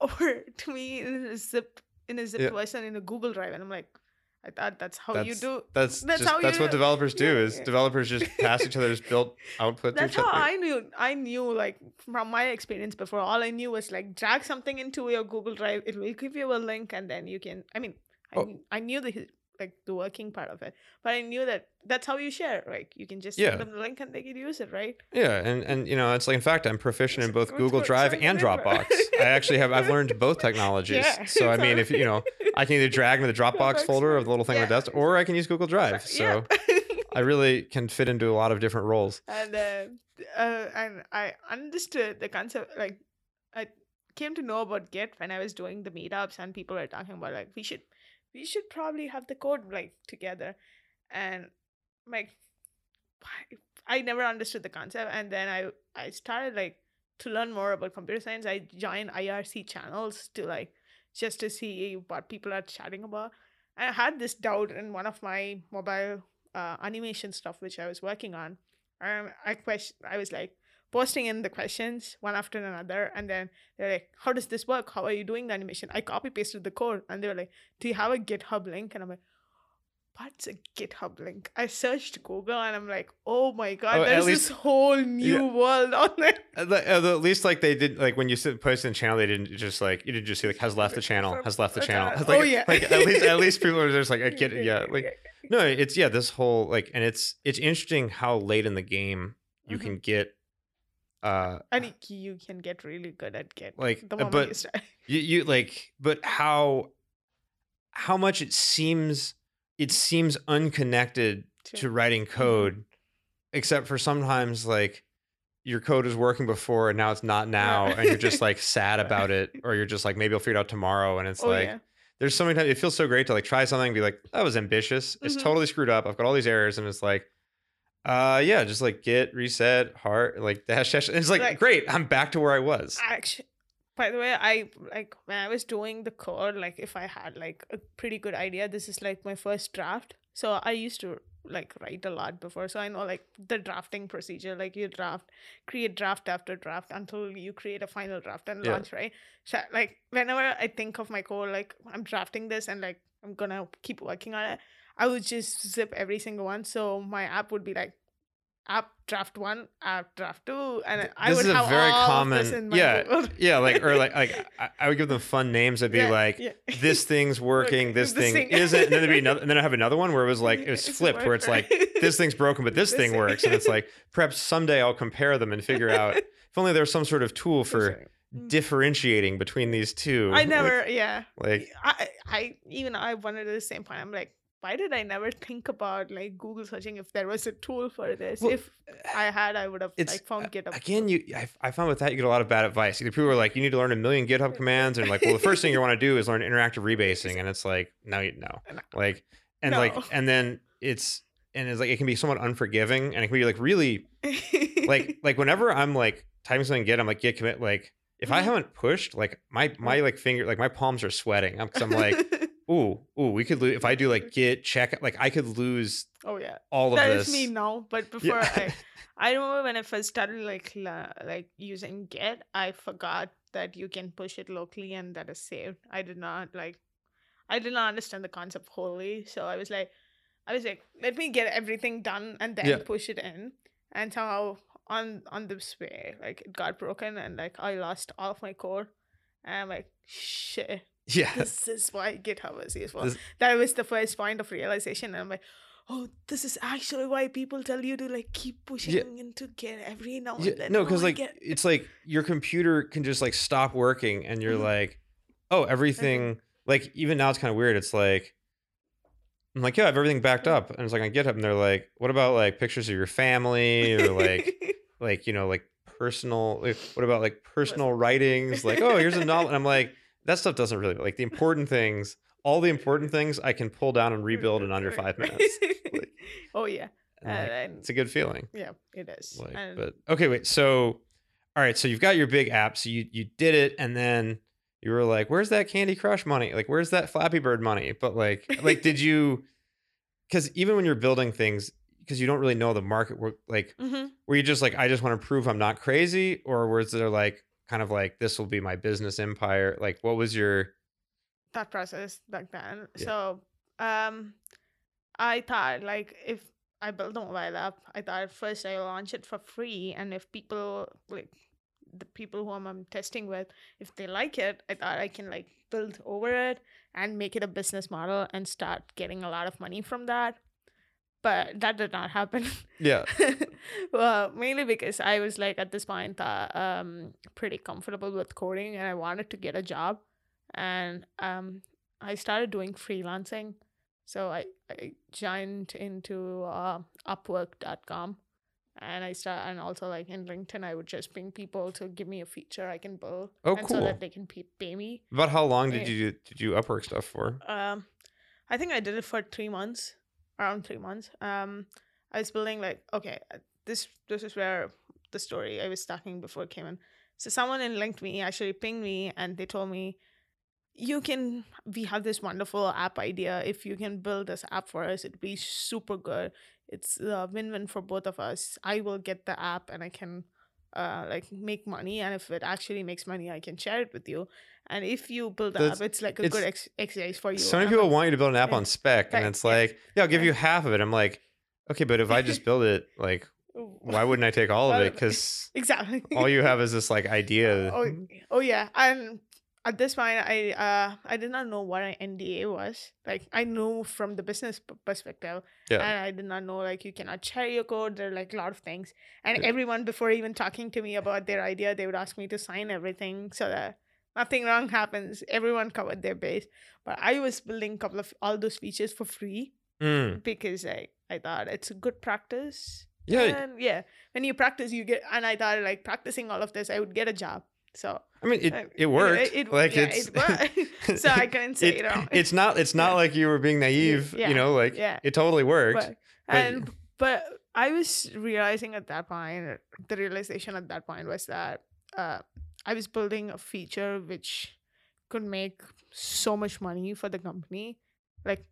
or to me in a zip in a zip Yeah. version in a Google Drive? And I'm like I thought that's how you do that's That's just how that's what developers do yeah, is yeah. developers just pass each other's built output to That's how I knew. I knew, like, from my experience before, all I knew was like drag something into your Google Drive. It will give you a link, and then you can. I mean, I, Oh. knew, I knew the like the working part of it, but I knew that that's how you share. Like, you can just Yeah. send them the link, and they can use it, right? yeah and and you know it's like in fact I'm proficient in both Google Drive and. Dropbox I actually have I've learned both technologies Yeah. so I mean if you know I can either drag into the Dropbox folder of the little thing on the desk or I can use Google Drive so Yep. I really can fit into a lot of different roles and uh, uh, and I understood the concept. Like, I came to know about Git when I was doing the meetups, and people were talking about like we should, we should probably have the code like together, and like, I never understood the concept, and then I I started like to learn more about computer science. I joined IRC channels to like just to see what people are chatting about. I had this doubt in one of my mobile uh, animation stuff which I was working on. Um, I question, I was like posting in the questions one after another, and then they're like, "How does this work? How are you doing the animation?" I copy pasted the code, and they were like, "Do you have a GitHub link?" And I'm like, what's a GitHub link? I searched Google and I'm like, oh my god, Oh, there's least- this whole new world on there. At least like they did like when you posted in the channel, they didn't just like you didn't just see like has left the channel, has left the channel. Oh, Like, yeah. like at least at least people are just like I get it, yeah. Like no, it's yeah, this whole like and it's it's interesting how late in the game you Mhm. can get uh And you can get really good at Git. Like, the uh, moment but- you start. you, you like but how how much it seems it seems unconnected to to- writing code except for sometimes like your code is working before and now it's not now and you're just like sad about it or you're just like maybe i'll figure it out tomorrow and it's oh like yeah. there's so many times it feels so great to like try something and be like that was ambitious it's Mhm. totally screwed up i've got all these errors and it's like uh yeah just like git reset hard like dash dash it's like Like- great i'm back to where i was Actually, by the way, I like when I was doing the code, like if I had like a pretty good idea, this is like my first draft. So I used to like write a lot before. So I know like the drafting procedure, like you draft, create draft after draft until you create a final draft and Yeah. launch, right? So like whenever I think of my code, like I'm drafting this and like I'm gonna keep working on it, I would just zip every single one. So my app would be like app draft one, app draft two, and I would is a have very all common of this in my yeah yeah like or like like I, I would give them fun names i'd be Yeah, like yeah. this thing's working this this thing thing- isn't and then there'd be another and then i have another one where it was like it was It's flipped where it's like this thing's broken but this, This thing works and it's like perhaps someday i'll compare them and figure out if only there was some sort of tool for Mm. differentiating between these two I like- never, yeah. like I, I even I wondered at the same point. I'm like, why did I never think about like Google searching if there was a tool for this? Well, if I had, I would have like found GitHub. again you I, I found with that you get a lot of bad advice either people are like you need to learn a million github commands and like well the first thing you want to do is learn interactive rebasing and it's like no you no No. like and like and then it's and it's like it can be somewhat unforgiving and it can be like really like like whenever i'm like typing something in git i'm like git commit like if i Mhm. haven't pushed like my my like finger like my palms are sweating because i'm like ooh ooh we could lose if i do like git check like i could lose oh yeah, all of that is me now. But before I, I remember when I first started like la- like using Git, I forgot that you can push it locally and that is saved. I did not like, I did not understand the concept wholly. So I was like, I was like, let me get everything done and then Yeah. push it in. And somehow on on this way, like it got broken and like I lost all of my code. And I'm like, shit, yeah this is why GitHub is useful. This- that was the first point of realization. And I'm like, oh, this is actually why people tell you to like keep pushing into Git every now and Yeah, then. no, Oh, because like get- it's like your computer can just like stop working, and you're Mhm. like, oh, everything. Like even now, it's kind of weird. It's like, I'm like, yeah, I have everything backed Mhm. up, and it's like on GitHub, and they're like, what about like pictures of your family or like, like you know, like personal. Like, what about like personal writings? Like, oh, here's a novel, and I'm like, that stuff doesn't really like the important things. All the important things I can pull down and rebuild in under five minutes. Like, oh yeah, and, like, and it's a good feeling. yeah, it is. like and but okay wait so all right so you've got your big app so you you did it and then you were like where's that candy crush money like where's that flappy bird money but like like did you because even when you're building things because you don't really know the market like Mhm. were you just like i just want to prove i'm not crazy or was there like kind of like this will be my business empire like what was your thought process back then. Yeah. So um I thought like if I build a mobile app, I thought first I launch it for free and if people like the people who I'm, I'm testing with, if they like it, I thought I can like build over it and make it a business model and start getting a lot of money from that. But that did not happen. yeah. Well, mainly because I was like at this point uh, um pretty comfortable with coding and I wanted to get a job. And um I started doing freelancing. So I, I joined into uh, upwork.com and I start and also like in LinkedIn I would just ping people to give me a feature I can build Oh, and so that they can pay, pay me. But how long did you did you upwork stuff for? Um, I think I did it for three months, around three months. Um, I was building like okay, uh, this this is where the story I was talking before came in. So someone in linked me actually pinged me and they told me, you can we have this wonderful app idea. If you can build this app for us, it'd be super good. It's a win win for both of us. I will get the app and I can uh, like make money, and if it actually makes money, I can share it with you. And if you build That's- app, it's like a it's- good ex- exercise for you. So many people like, want you to build an app yeah. on spec, and it's like, yeah, I'll give Yeah. you half of it. I'm like, okay, but if I just build it, like, why wouldn't I take all of it? Because exactly all you have is this like idea. oh, oh yeah and at this point i uh i did not know what an nda was. Like i know from the business p- perspective Yeah. and i did not know like you cannot share your code. There are like a lot of things. And Yeah. everyone before even talking to me about their idea they would ask me to sign everything so that nothing wrong happens. Everyone covered their base. But i was building a couple of all those features for free Mm. because i i thought it's a good practice. Yeah, and yeah when you practice you get and i thought like practicing all of this i would get a job so I mean, it uh, it worked. It, it- like yeah, it's it worked. so I couldn't say it- it wrong. It's not. It's not Yeah. like you were being naive. yeah, You know, like yeah. it totally worked. But, and but I was realizing at that point, the realization at that point was that uh, I was building a feature which could make so much money for the company, like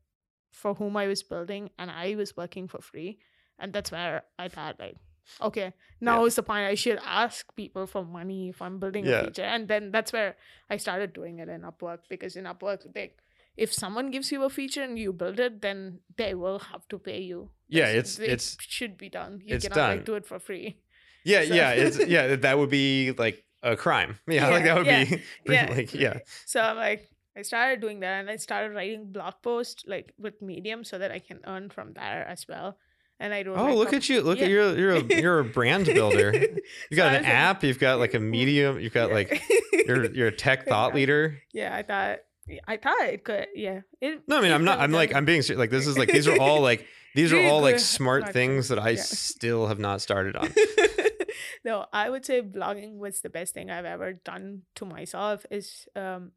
for whom I was building, and I was working for free, and that's where I thought like. Okay, now is the point I should ask people for money if I'm building Yeah. a feature, and then that's where I started doing it in Upwork because in Upwork, they if someone gives you a feature and you build it, then they will have to pay you. Yeah, it's- it it's- should be done. You it's cannot done. like do it for free. yeah, so- yeah. It's yeah. That would be like a crime. Yeah, like that would yeah, be yeah. like yeah. So I'm like, I started doing that, and I started writing blog posts like with Medium so that I can earn from there as well. And I wrote. Oh, look at you! Look at you're you're a, you're a brand builder. You got So an was like- app. You've got like a medium. You've got Yeah. like you're you're a tech thought Yeah. leader. yeah, I thought. I thought it could. Yeah. It, No, I mean I'm not. I'm like. I'm being like this is like these are all like these are all like smart things, that I yeah. still have not started on. no, I would say blogging was the best thing I've ever done to myself. Is um,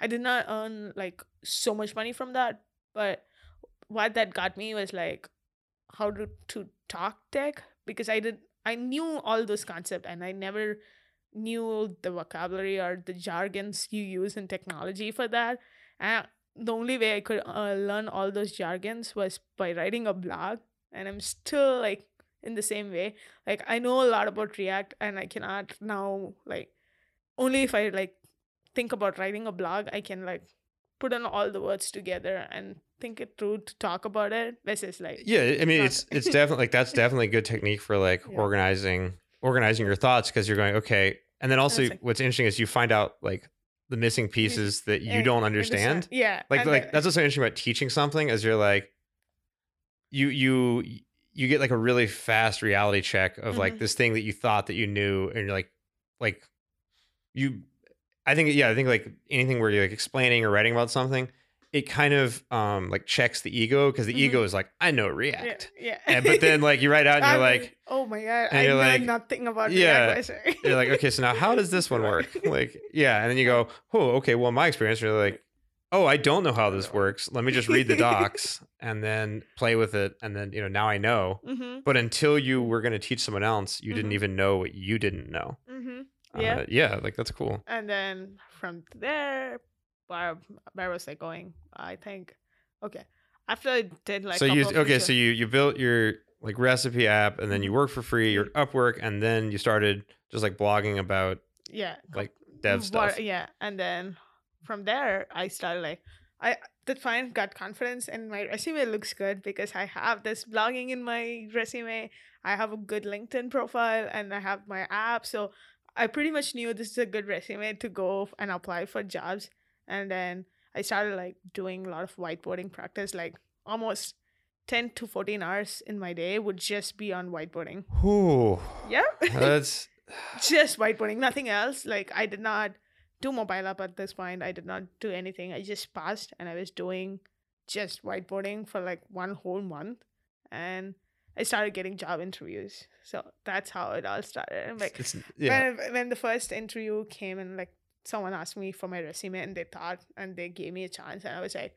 I did not earn like so much money from that, but what that got me was like how to to talk tech because I did I knew all those concepts and I never knew the vocabulary or the jargons you use in technology for that. And the only way I could uh, learn all those jargons was by writing a blog, and I'm still like in the same way. Like I know a lot about React, and I cannot now like only if I like think about writing a blog, I can like put on all the words together and think it through to talk about it. Versus like Yeah, I mean it's it's definitely like that's definitely a good technique for like Yeah. organizing organizing your thoughts because you're going okay, and then also it's like- what's interesting is you find out like the missing pieces that you don't understand. Yeah, Like and like the- that's what's so interesting about teaching something is you're like you you you get like a really fast reality check of like Mhm. this thing that you thought that you knew and you're like like you I think yeah, I think like anything where you're like explaining or writing about something, it kind of um like checks the ego because the Mhm. ego is like, I know React. yeah. And, but then like you write out and you're like oh my god, and I you're know like, nothing about yeah, React. You're like, okay, so now how does this one work? Like, yeah, and then you go, oh, okay, well, my experience, you're like, oh, I don't know how this works. Let me just read the docs and then play with it, and then you know now I know. mm-hmm, But until you were going to teach someone else, you didn't Mhm. even know what you didn't know. Mm-hmm. Uh, Yeah. yeah, like that's cool. and then from there where where was i going i think okay after i did like so you okay? So you you built your like recipe app, and then you work for free. You're at Upwork, and then you started just like blogging about yeah like dev what- stuff. yeah and then from there i started like i did fine got confidence and my resume looks good because i have this blogging in my resume i have a good linkedin profile and i have my app so i pretty much knew this is a good resume to go and apply for jobs and then i started like doing a lot of whiteboarding practice like almost 10 to 14 hours in my day would just be on whiteboarding Ooh, yeah that's just whiteboarding, nothing else. Like I did not do mobile app at this point. I did not do anything. I just passed and I was doing just whiteboarding for like one whole month. And I started getting job interviews. So that's how it all started. And like it's yeah. when, when the first interview came and like someone asked me for my resume and they thought and they gave me a chance and I was like,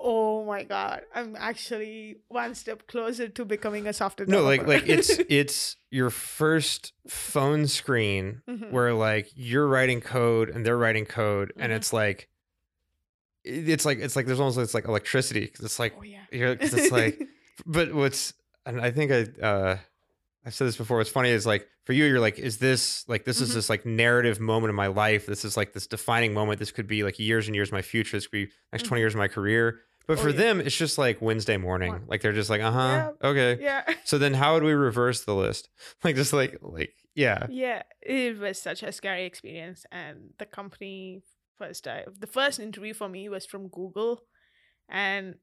oh my god, I'm actually one step closer to becoming a software developer." No, like developer. like it's it's your first phone screen Mhm. where like you're writing code and they're writing code and Mhm. it's like it's like it's like there's almost it's like electricity 'cause it's like oh yeah. you're it's like but what's and I think I uh I've said this before. What's funny is like for you, you're like, is this like this is Mhm. this like narrative moment in my life? This is like this defining moment. This could be like years and years of my future. This could be next Mhm. 20 years of my career. But Oh, for yeah. them, it's just like Wednesday morning. Like they're just like, uh huh, okay. Yeah. So then, how would we reverse the list? Like just like like yeah, Yeah, it was such a scary experience, and the company first time, the first interview for me was from Google, and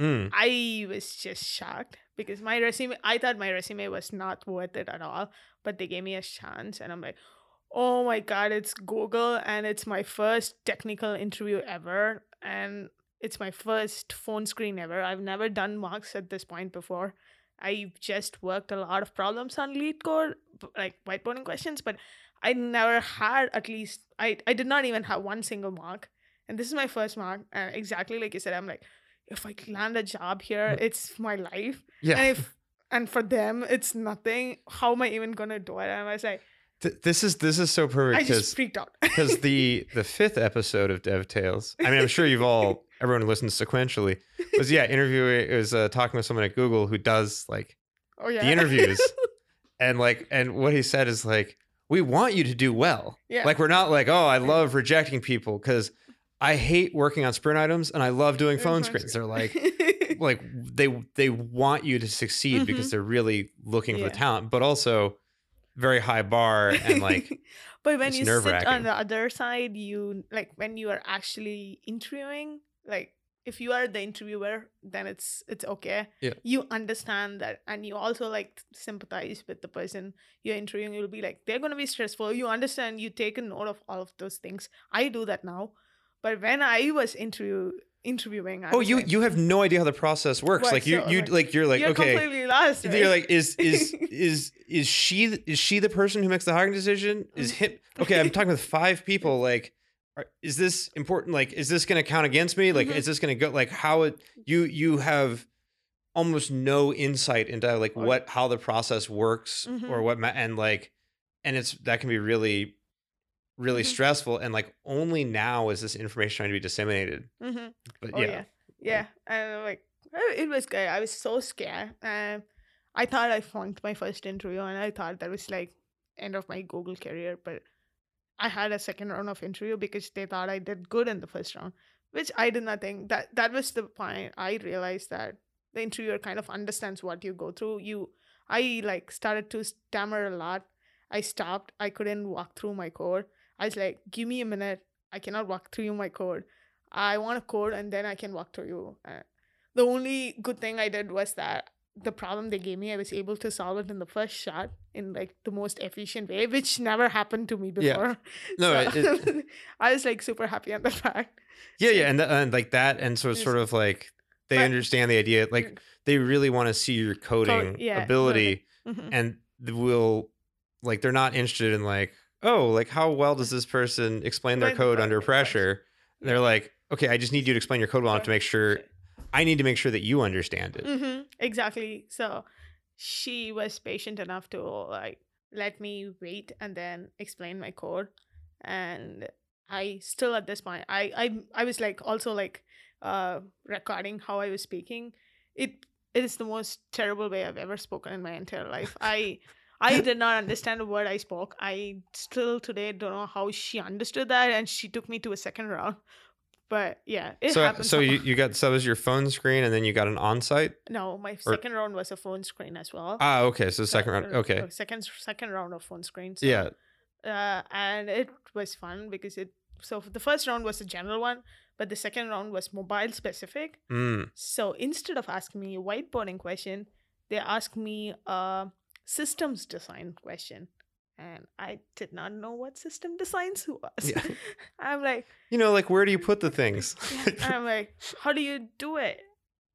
mm, I was just shocked because my resume, I thought my resume was not worth it at all, but they gave me a chance, and I'm like, oh my god, it's Google, and it's my first technical interview ever, and it's my first phone screen ever. I've never done mocks at this point before. I've just worked a lot of problems on LeetCode, like whiteboarding questions, but I never had at least I I did not even have one single mock, and this is my first mock. And exactly like you said, I'm like, if I land a job here, it's my life, yeah. and if and for them it's nothing. How am I even gonna do it? And I was like, Th- this is this is so perfect. I just freaked out because the the fifth episode of Dev Tales. I mean, I'm sure you've all everyone who listens sequentially was yeah interviewing it was uh, talking with someone at Google who does like oh yeah the interviews and like and what he said is like we want you to do well. yeah Like we're not like oh I love rejecting people because I hate working on sprint items and I love doing phone screens. They're like like they they want you to succeed because they're really looking for Mm-hmm. Talent, but also very high bar and like but when you sit on the other side you like when you are actually interviewing like if you are the interviewer then it's it's okay. Yeah. you understand that and you also like sympathize with the person you're interviewing. You'll be like they're going to be stressful. You understand you take a note of all of those things. I do that now but when i was interview interviewing I oh you like, you have no idea how the process works. Right, like you so, you like, like you're like you're okay completely lost You're like, is is is is she is she the person who makes the hiring decision? Is him okay? I'm talking with five people. Like, are, is this important? Like, is this going to count against me? Like, Mhm. is this going to go? Like, how it you you have almost no insight into like Oh, what how the process works or Mhm. what and like and it's that can be really really Mhm. stressful and like only now is this information trying to be disseminated hmm but Oh yeah, yeah, yeah, and like uh, it was good. I was so scared. Um, I thought I flunked my first interview, and I thought that was like end of my Google career. But I had a second round of interview because they thought I did good in the first round, which I did not think. That that was the point. I realized that the interviewer kind of understands what you go through. You, I like started to stammer a lot. I stopped. I couldn't walk through my code. I was like, "Give me a minute. I cannot walk through my code." I want a code and then I can walk through you. Uh, the only good thing I did was that the problem they gave me, I was able to solve it in the first shot in like the most efficient way, which never happened to me before. Yeah. No, So, it- it- I was like super happy on the fact. yeah yeah and, th- and like that and so it's sort of like they But- understand the idea like they really want to see your coding yeah, ability Mhm. and will like they're not interested in like oh like how well does this person explain their code under pressure. pressure they're like okay i just need you to explain your code well enough to make sure i need to make sure that you understand it Mm-hmm. Exactly. So she was patient enough to like let me wait and then explain my code. And I still at this point I I I was like also like uh recording how I was speaking. It it is the most terrible way I've ever spoken in my entire life. I I did not understand a word I spoke. I still today don't know how she understood that and she took me to a second round. But yeah, it so happened. so you, somehow. you got so that was your phone screen and then you got an on-site No, my second round was a phone screen as well. ah okay so So, second round uh, okay uh, Second second round of phone screen. So, yeah Uh, and it was fun because it. So the first round was a general one, but the second round was mobile specific. mm. So instead of asking me a whiteboarding question, they asked me a systems design question. And I did not know what system designs was. Yeah. I'm like, you know like where do you put the things I'm like, how do you do it?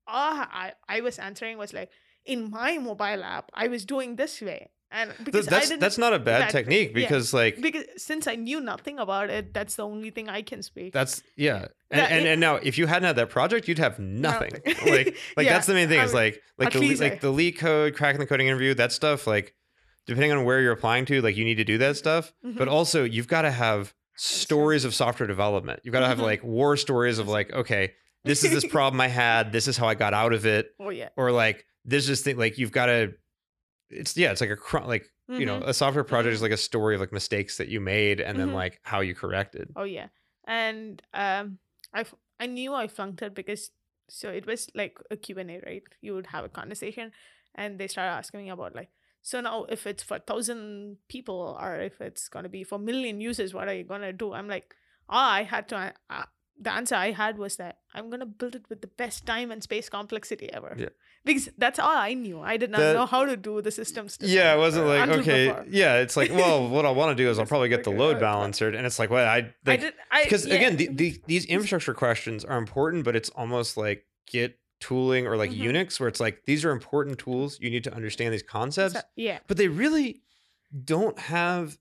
All I, I was answering was like, in my mobile app, I was doing this way. And because that's that's not a bad that- technique yeah. because like because since I knew nothing about it, that's the only thing I can speak. That's yeah, and, That- and and now if you hadn't had that project, you'd have nothing. Nothing. like like Yeah, that's the main thing. I Is mean, like like the I- like the LeetCode, cracking the coding interview, that stuff. Like depending on where you're applying to, like you need to do that stuff. But Mhm. also you've got to have stories of software development. You've got to have Mhm. like war stories of like okay, this is this problem I had. This is how I got out of it. oh yeah, Or like this is thing like you've got to it's yeah, it's like a cr- like you know Mhm. a software project Mhm. is like a story of like mistakes that you made and then Mhm. like how you corrected. Oh yeah, and um, I f- I knew I flunked it because so it was like a Q and A, right? You would have a conversation, and they started asking me about like, so now if it's for thousand people or if it's gonna be for million users, what are you gonna do? I'm like, all I had to. Uh, the answer I had was that I'm gonna build it with the best time and space complexity ever. Yeah. Because that's all I knew. I did not That- know how to do the systems. Stuff. Yeah, it wasn't like okay, before. yeah, it's like well, what I want to do is I'll probably get the load balancer, and it's like well, I because yeah. again, the, the, these infrastructure questions are important, but it's almost like Git tooling or like Mhm. Unix, where it's like these are important tools. You need to understand these concepts, So- yeah. but they really don't have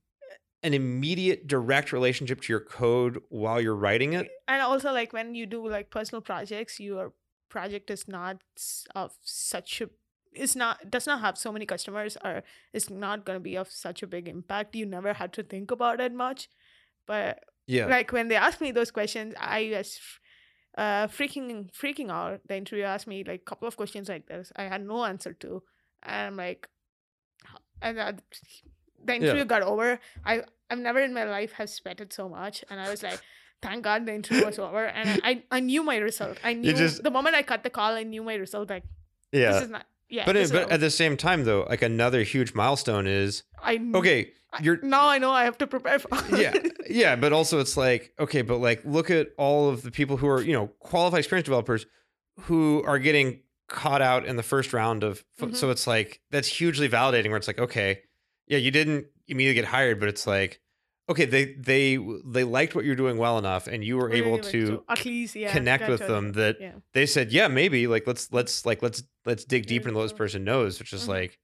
an immediate direct relationship to your code while you're writing it. and also like when you do like personal projects your project is not of such a it's not does not have so many customers or it's not going to be of such a big impact you never had to think about it much. But Yeah, like when they asked me those questions i was uh freaking freaking out. The interviewer asked me like a couple of questions like this. I had no answer to. And i'm like and uh, the interview got over. I i've never in my life have sweated so much. And i was like thank god the interview was over and i i knew my result i knew just- the moment i cut the call i knew my result like yeah. this is not yeah but it, but at the same time, though, like another huge milestone is I okay. You're now i know i have to prepare for yeah yeah but also it's like okay but like look at all of the people who are you know qualified experience developers who are getting caught out in the first round of Mhm. so it's like that's hugely validating where it's like okay yeah you didn't immediately get hired but it's like okay they they they liked what you're doing well enough and you were Really, able to at least yeah connect with them that yeah they said yeah maybe like let's let's like let's let's dig deeper into what this person knows which is Mhm. like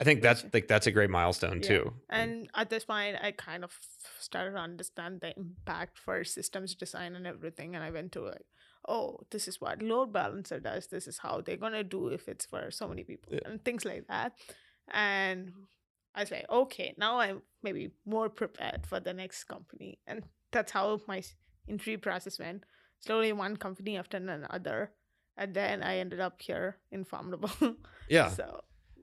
i think that's like that's a great milestone Yeah. too And at this point, I kind of started to understand the impact for systems design and everything. And I went to like, oh, this is what load balancer does. This is how they're gonna do if it's for so many people and things like that. And I was like, okay, now I'm maybe more prepared for the next company. And that's how my interview process went. Slowly, one company after another, and then I ended up here in Formidable. yeah So.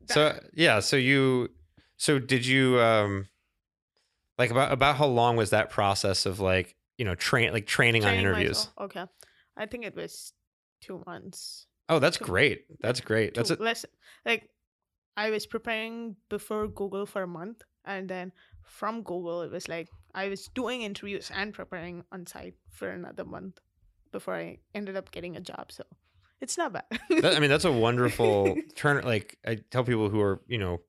So yeah, so you so did you um like about about how long was that process of like, you know, train like training, on interviews? myself- Okay, I think it was two months. Oh, that's Two- great. That's great. That's two, a, less like I was preparing before Google for a month, and then from Google it was like I was doing interviews and preparing on site for another month before I ended up getting a job. So it's not bad. that, I mean, that's a wonderful turn like I tell people who are, you know,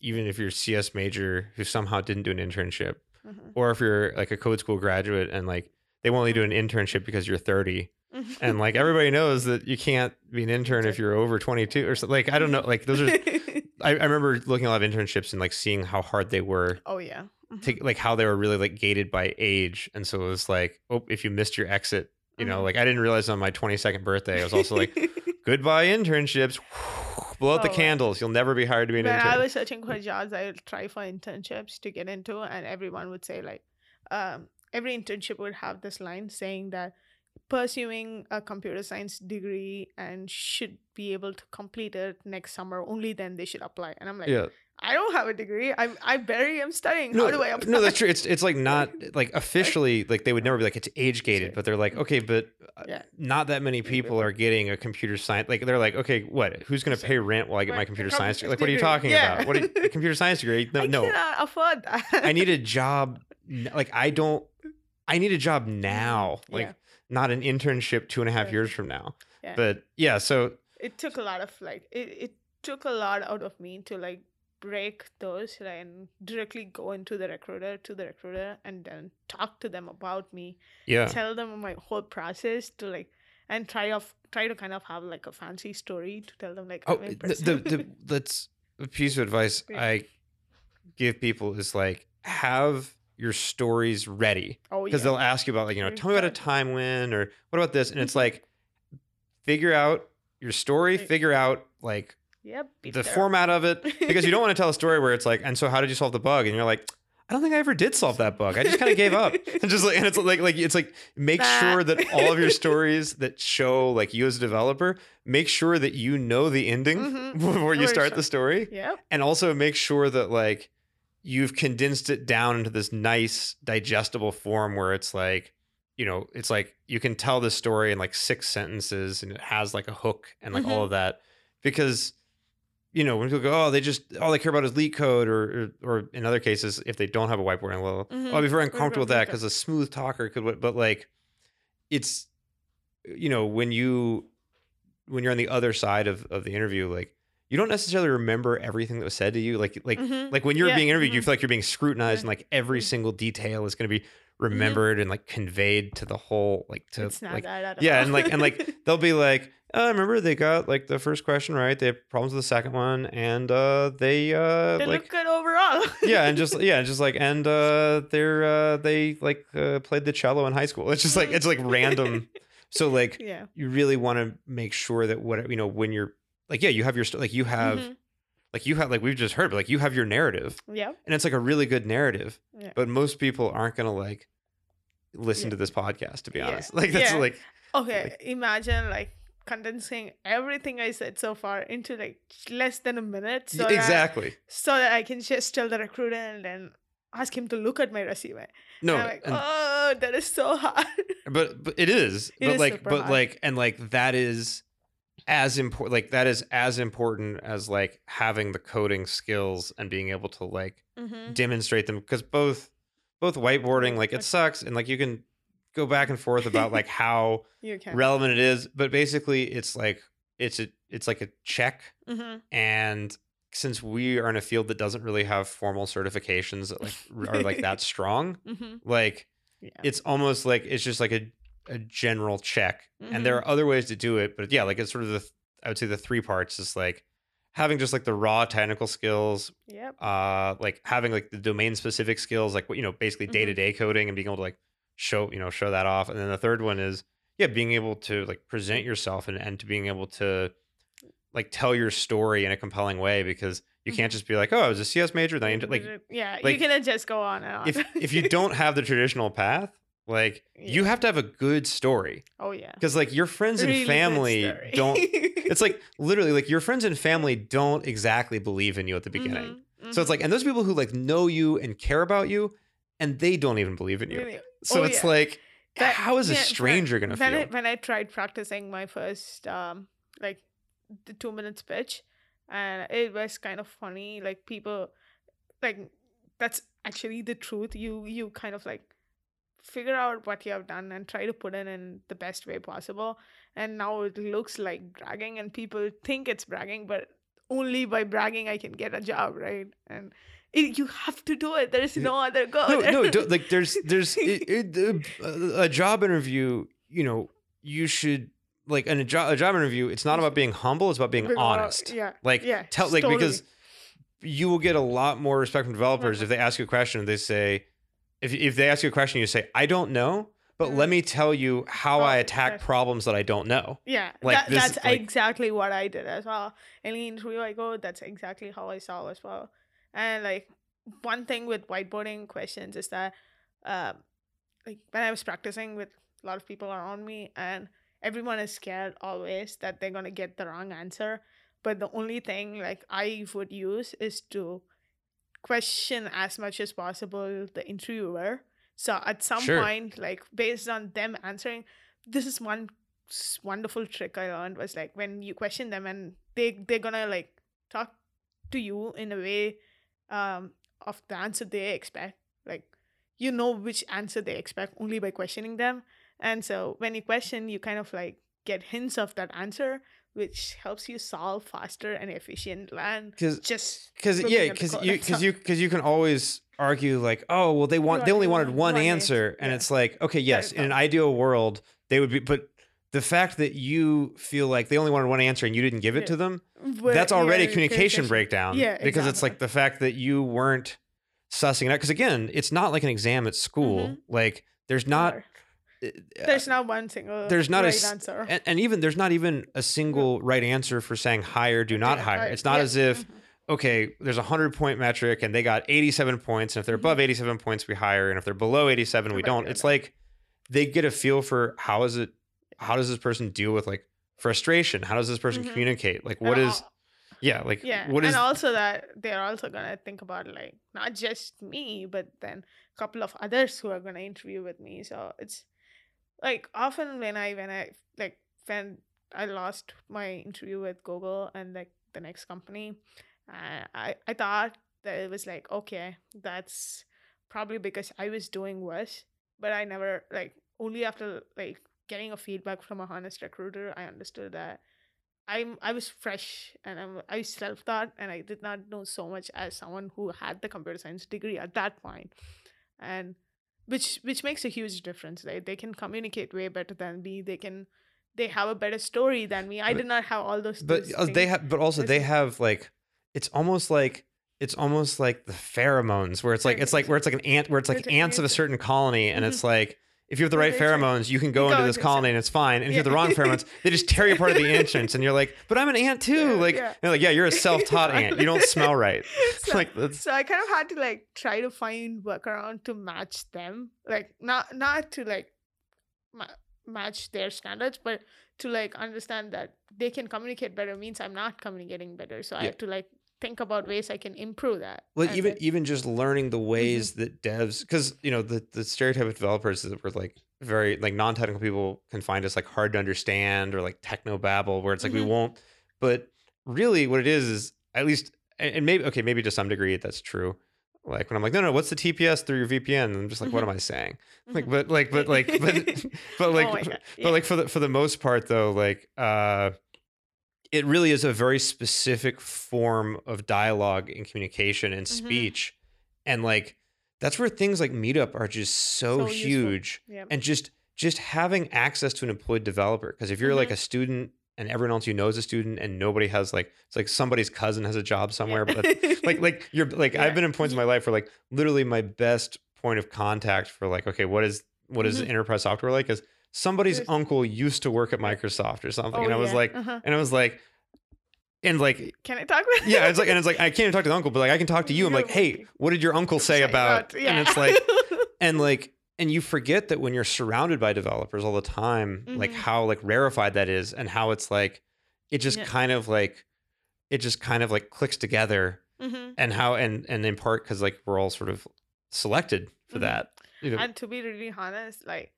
even if you're a CS major who somehow didn't do an internship Mhm, or if you're like a code school graduate and like they won't let you do an internship because you're 30 mhm. and like everybody knows that you can't be an intern if you're over 22 or something like i don't know like those are I, I remember looking at a lot of internships and like seeing how hard they were oh yeah. Mhm. to like how they were really like gated by age and so it was like oh if you missed your exit you know Mhm. like i didn't realize on my 22nd birthday i was also like goodbye internships blow out the Oh, wow. candles you'll never be hired to be an when intern I was searching for jobs, I would try for internships to get into, and everyone would say like, um, every internship would have this line saying that pursuing a computer science degree and should be able to complete it next summer. Only then they should apply. And I'm like, yeah I don't have a degree. I'm I barely am studying. no, How do I apply? no that's true it's it's like not like officially like they would never be like it's age gated but they're like okay but uh, Yeah. not that many people are getting a computer science like they're like okay what who's going to pay rent while i get my computer science degree? like what are you talking Yeah. about what are you, a computer science degree no I no afford that. I need a job. Like I don't. I need a job now. Like Yeah. Not an internship two and a half Right. years from now. Yeah. But yeah, so it took a lot of like it, it took a lot out of me to like break those and directly go into the recruiter to the recruiter and then talk to them about me yeah, tell them my whole process to like and try of try to kind of have like a fancy story to tell them like oh, the, the, the that's a piece of advice Yeah. I give people is like have your stories ready oh because yeah they'll ask you about like you know tell me about a time when or what about this and it's like figure out your story, figure out like yep the format of it because you don't want to tell a story where it's like, and so how did you solve the bug? And you're like, I don't think I ever did solve that bug. I just kind of gave up. And just like and it's like like it's like make Nah. sure that all of your stories that show like you as a developer, make sure that you know the ending Mhm. before you start the story. Yep. And also make sure that like you've condensed it down into this nice digestible form where it's like you know, it's like you can tell the story in like six sentences and it has like a hook and like all Mhm. of that because you know when people go oh they just all they care about is LeetCode or or, or in other cases if they don't have a whiteboard well Mhm. oh, I'd be very Very uncomfortable with that because a smooth talker could but like it's you know when you when you're on the other side of of the interview like you don't necessarily remember everything that was said to you like like Mhm. like when you're Yeah, being interviewed you mhm. feel like you're being scrutinized and like every Mhm. single detail is going to be remembered and like conveyed to the whole like to it's not like that at yeah all. and like and like they'll be like oh, remember they got like the first question right they have problems with the second one and uh they uh they like look good overall. yeah and just yeah just like and uh they're uh they like uh, played the cello in high school it's just like it's like random so like yeah. you really want to make sure that what you know when you're like yeah you have your like you have Mhm. like you have like we've just heard but like you have your narrative Yeah. and it's like a really good narrative Yeah. but most people aren't gonna like listen Yeah. to this podcast to be Yeah. honest like that's Yeah. like Okay, imagine like condensing everything I said so far into like less than a minute, so that, exactly so that I can just tell the recruiter and then ask him to look at my resume. no And I'm like, and- oh, that is so hard. but but it is It but is like but hard. like and like that is as important like that is as important as like having the coding skills and being able to like mm-hmm. demonstrate them because both both whiteboarding like it sucks and like you can go back and forth about like how relevant it is but basically it's like it's a it's like a check mm-hmm. and since we are in a field that doesn't really have formal certifications that like are like that strong Mm-hmm. like Yeah. it's almost like it's just like a, a general check and Mm-hmm. there are other ways to do it but yeah like it's sort of the i would say the three parts is like having just like the raw technical skills Yep. uh like having like the domain specific skills like what you know basically Mhm. day-to-day coding and being able to like show you know show that off and then the third one is yeah being able to like present yourself and, and to being able to like tell your story in a compelling way because you can't Mhm. just be like oh i was a cs major then I like yeah, like, you can just go on and on. if if you don't have the traditional path like you have to have a good story oh yeah, because like your friends and Really good family don't it's like literally like your friends and family don't exactly believe in you at the beginning. Mhm, so it's like and those people who like know you and care about you and they don't even believe in you. Really. so Oh, it's yeah. like That- how is a yeah, when- stranger gonna when feel? I, when I tried practicing my first um like the two minutes pitch and it was kind of funny like people like that's actually the truth. You you kind of like figure out what you have done and try to put it in the best way possible. And now it looks like bragging and people think it's bragging but only by bragging i can get a job right? And it, you have to do it. There is no other go no no don't- like there's there's it, it, uh, a job interview you know you should like in a job a job interview it's not about being humble it's about being honest. yeah. Like yeah. tell like totally. because you will get a lot more respect from developers if they ask you a question and they say if, if they ask you a question you say i don't know but let Mhm. me tell you how Oh, i attack problems that i don't know Yeah, Like, that, this- that's like- exactly what I did as well. And Any interview I go, that's exactly how I saw as well. And like one thing with whiteboarding questions is that, um, like when I was practicing with a lot of people around me, and everyone is scared always that they're gonna get the wrong answer. But the only thing like I would use is to question as much as possible the interviewer. So at some Sure. point, like based on them answering, this is one wonderful trick I learned was like when you question them and they they're gonna like talk to you in a way um of the answer they expect. Like you know which answer they expect only by questioning them. And so when you question, you kind of like get hints of that answer, which helps you solve faster and efficient and because just because yeah because you because you because you can always argue like oh well they want they only wanted one one answer answer, and yeah. it's like okay yes in an ideal world they would be but the fact that you feel like they only wanted one answer and you didn't give it Yeah. to them But, that's already yeah, a communication breakdown Yeah, because it's like the fact that you weren't sussing it out because again it's not like an exam at school Mhm. like there's not Sure. Uh, There's not one single. there's not a right s- answer. and, and even there's not even a single right answer for saying hire do not hire it's not yeah, as if mhm. okay, there's a hundred point metric and they got 87 points. And if they're Mhm. above 87 points, we hire. And if they're below 87, we don't. It's like they get a feel for how is it, how does this person deal with like frustration? How does this person Mhm. communicate? Like, what is, yeah, like, yeah what is, and also that they're also gonna think about like not just me but then a couple of others who are gonna interview with me so it's like often when i when i like when i lost my interview with google and like the next company uh, i i thought that it was like okay that's probably because i was doing worse but i never like only after like getting a feedback from a honest recruiter i understood that I'm I was fresh and I'm, I self taught and I did not know so much as someone who had the computer science degree at that point, and which which makes a huge difference. Right? They can communicate way better than me. They can they have a better story than me. I But- did not have all those. but uh, they have, but also they have like, it's almost like, it's almost like the pheromones where it's like, it's like where it's like an ant, where it's like a ants of a certain colony. And Mhm. it's like, if you have the right pheromones, you can go You into this colony and it's fine. And if you have the wrong pheromones, they just tear you apart of the entrance. And you're like, but I'm an ant too. Like, yeah. they're like, yeah, you're a self-taught ant. You don't smell right. so, like that's so I kind of had to like try to find workaround to match them, like not not to like ma- match their standards, but to like understand that they can communicate better means I'm not communicating better. So I have to like think about ways I can improve that. Well, And even then- even just learning the Mm-hmm. ways that devs because you know the the stereotype of developers is that we're like very like non-technical people can find us like hard to understand or like techno babble where it's like we Mhm. won't but really what it is is at least and maybe okay maybe to some degree that's true like when i'm like no no what's the tps through your vpn i'm just like what am i saying like Mhm. but like but like but but like Oh my God, but like for the for the most part though like uh it really is a very specific form of dialogue and communication and Mhm. speech and like that's where things like meetup are just so, So huge yeah. and just just having access to an employed developer because if you're like Mhm. a student and everyone else you know is a student and nobody has like it's like somebody's cousin has a job somewhere but like like you're like Yeah. I've been in points in my life where like literally my best point of contact for like okay what is what is Mhm. enterprise software like is somebody's There's- uncle used to work at Microsoft or something Oh, and I was yeah. like Uh-huh. and I was like and like Can I talk with yeah it's like and it's like I can't even talk to the uncle but like I can talk to you I'm like hey what did your uncle say about Yeah. and it's like and like and you forget that when you're surrounded by developers all the time like Mhm. how like rarefied that is and how it's like it just Yeah. kind of like it just kind of like clicks together Mhm. and how and and in part because like we're all sort of selected for Mhm. that you know, and to be really honest like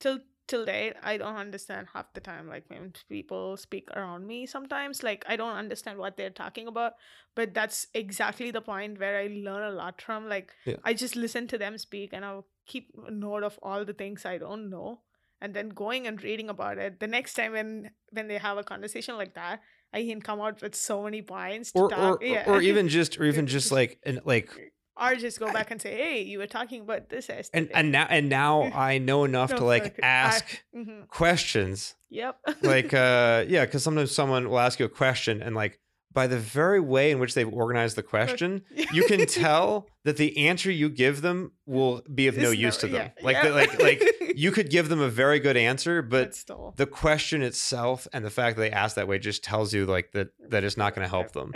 till till date i don't understand half the time like when people speak around me sometimes like i don't understand what they're talking about but that's exactly the point where i learn a lot from like Yeah. i just listen to them speak and i'll keep a note of all the things i don't know and then going and reading about it the next time when when they have a conversation like that i can come out with so many points to or, talk or, yeah. or even just or even just Just- like and like or just go back and say hey you were talking about this and yesterday." and now and now I know enough to like fuck it. I- ask Mhm. questions Yep. like uh yeah because sometimes someone will ask you a question and like by the very way in which they've organized the question you can tell that the answer you give them will be of no It's use to them yeah, like yeah. the, like like you could give them a very good answer but still. the question itself and the fact that they ask that way just tells you like that that it's not going to help them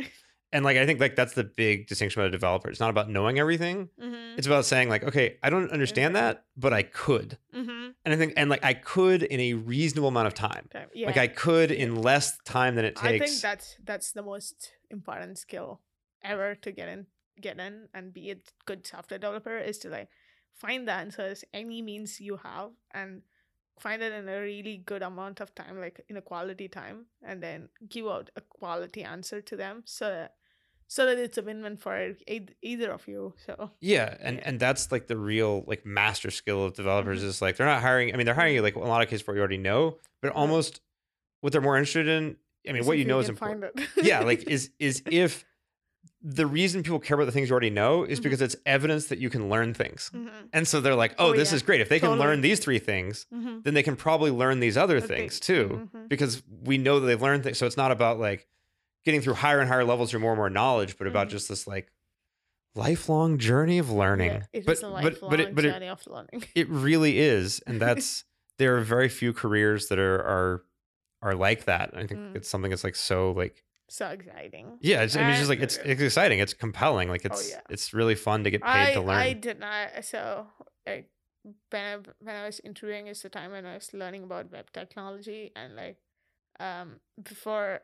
and like i think like that's the big distinction about a developer. It's not about knowing everything. Mhm, it's about saying like okay i don't understand that but i could. Mhm. and i think and like i could in a reasonable amount of time. Time- Yeah. like i could in less time than it takes. I think that's that's the most important skill ever to get in get in and be a good software developer is to like find the answers any means you have and find it in a really good amount of time like in a quality time and then give out a quality answer to them so that so that it's a win-win for either of you so yeah and and that's like the real like master skill of developers Mhm. is like they're not hiring i mean they're hiring you like a lot of cases for what you already know but almost what they're more interested in i mean is what you know is important yeah like is is if the reason people care about the things you already know is Mhm. because it's evidence that you can learn things Mhm, and so they're like oh, Oh, this yeah. is great if they can learn these three things mhm. then they can probably learn these other they- things too mhm. because we know that they've learned things so it's not about like getting through higher and higher levels or more and more knowledge but about Mhm. just this like lifelong journey of learning Yeah, it is but, a but lifelong but it, but it, journey of learning. it really is and that's there are very few careers that are are are like that i think Mm. it's something that's like so like so exciting. Yeah, it's, I mean, it's just like it's it's exciting. It's compelling. Like it's yeah. it's really fun to get paid I to learn. I did not. So like when I, when I was interviewing is the time when I was learning about web technology and like um before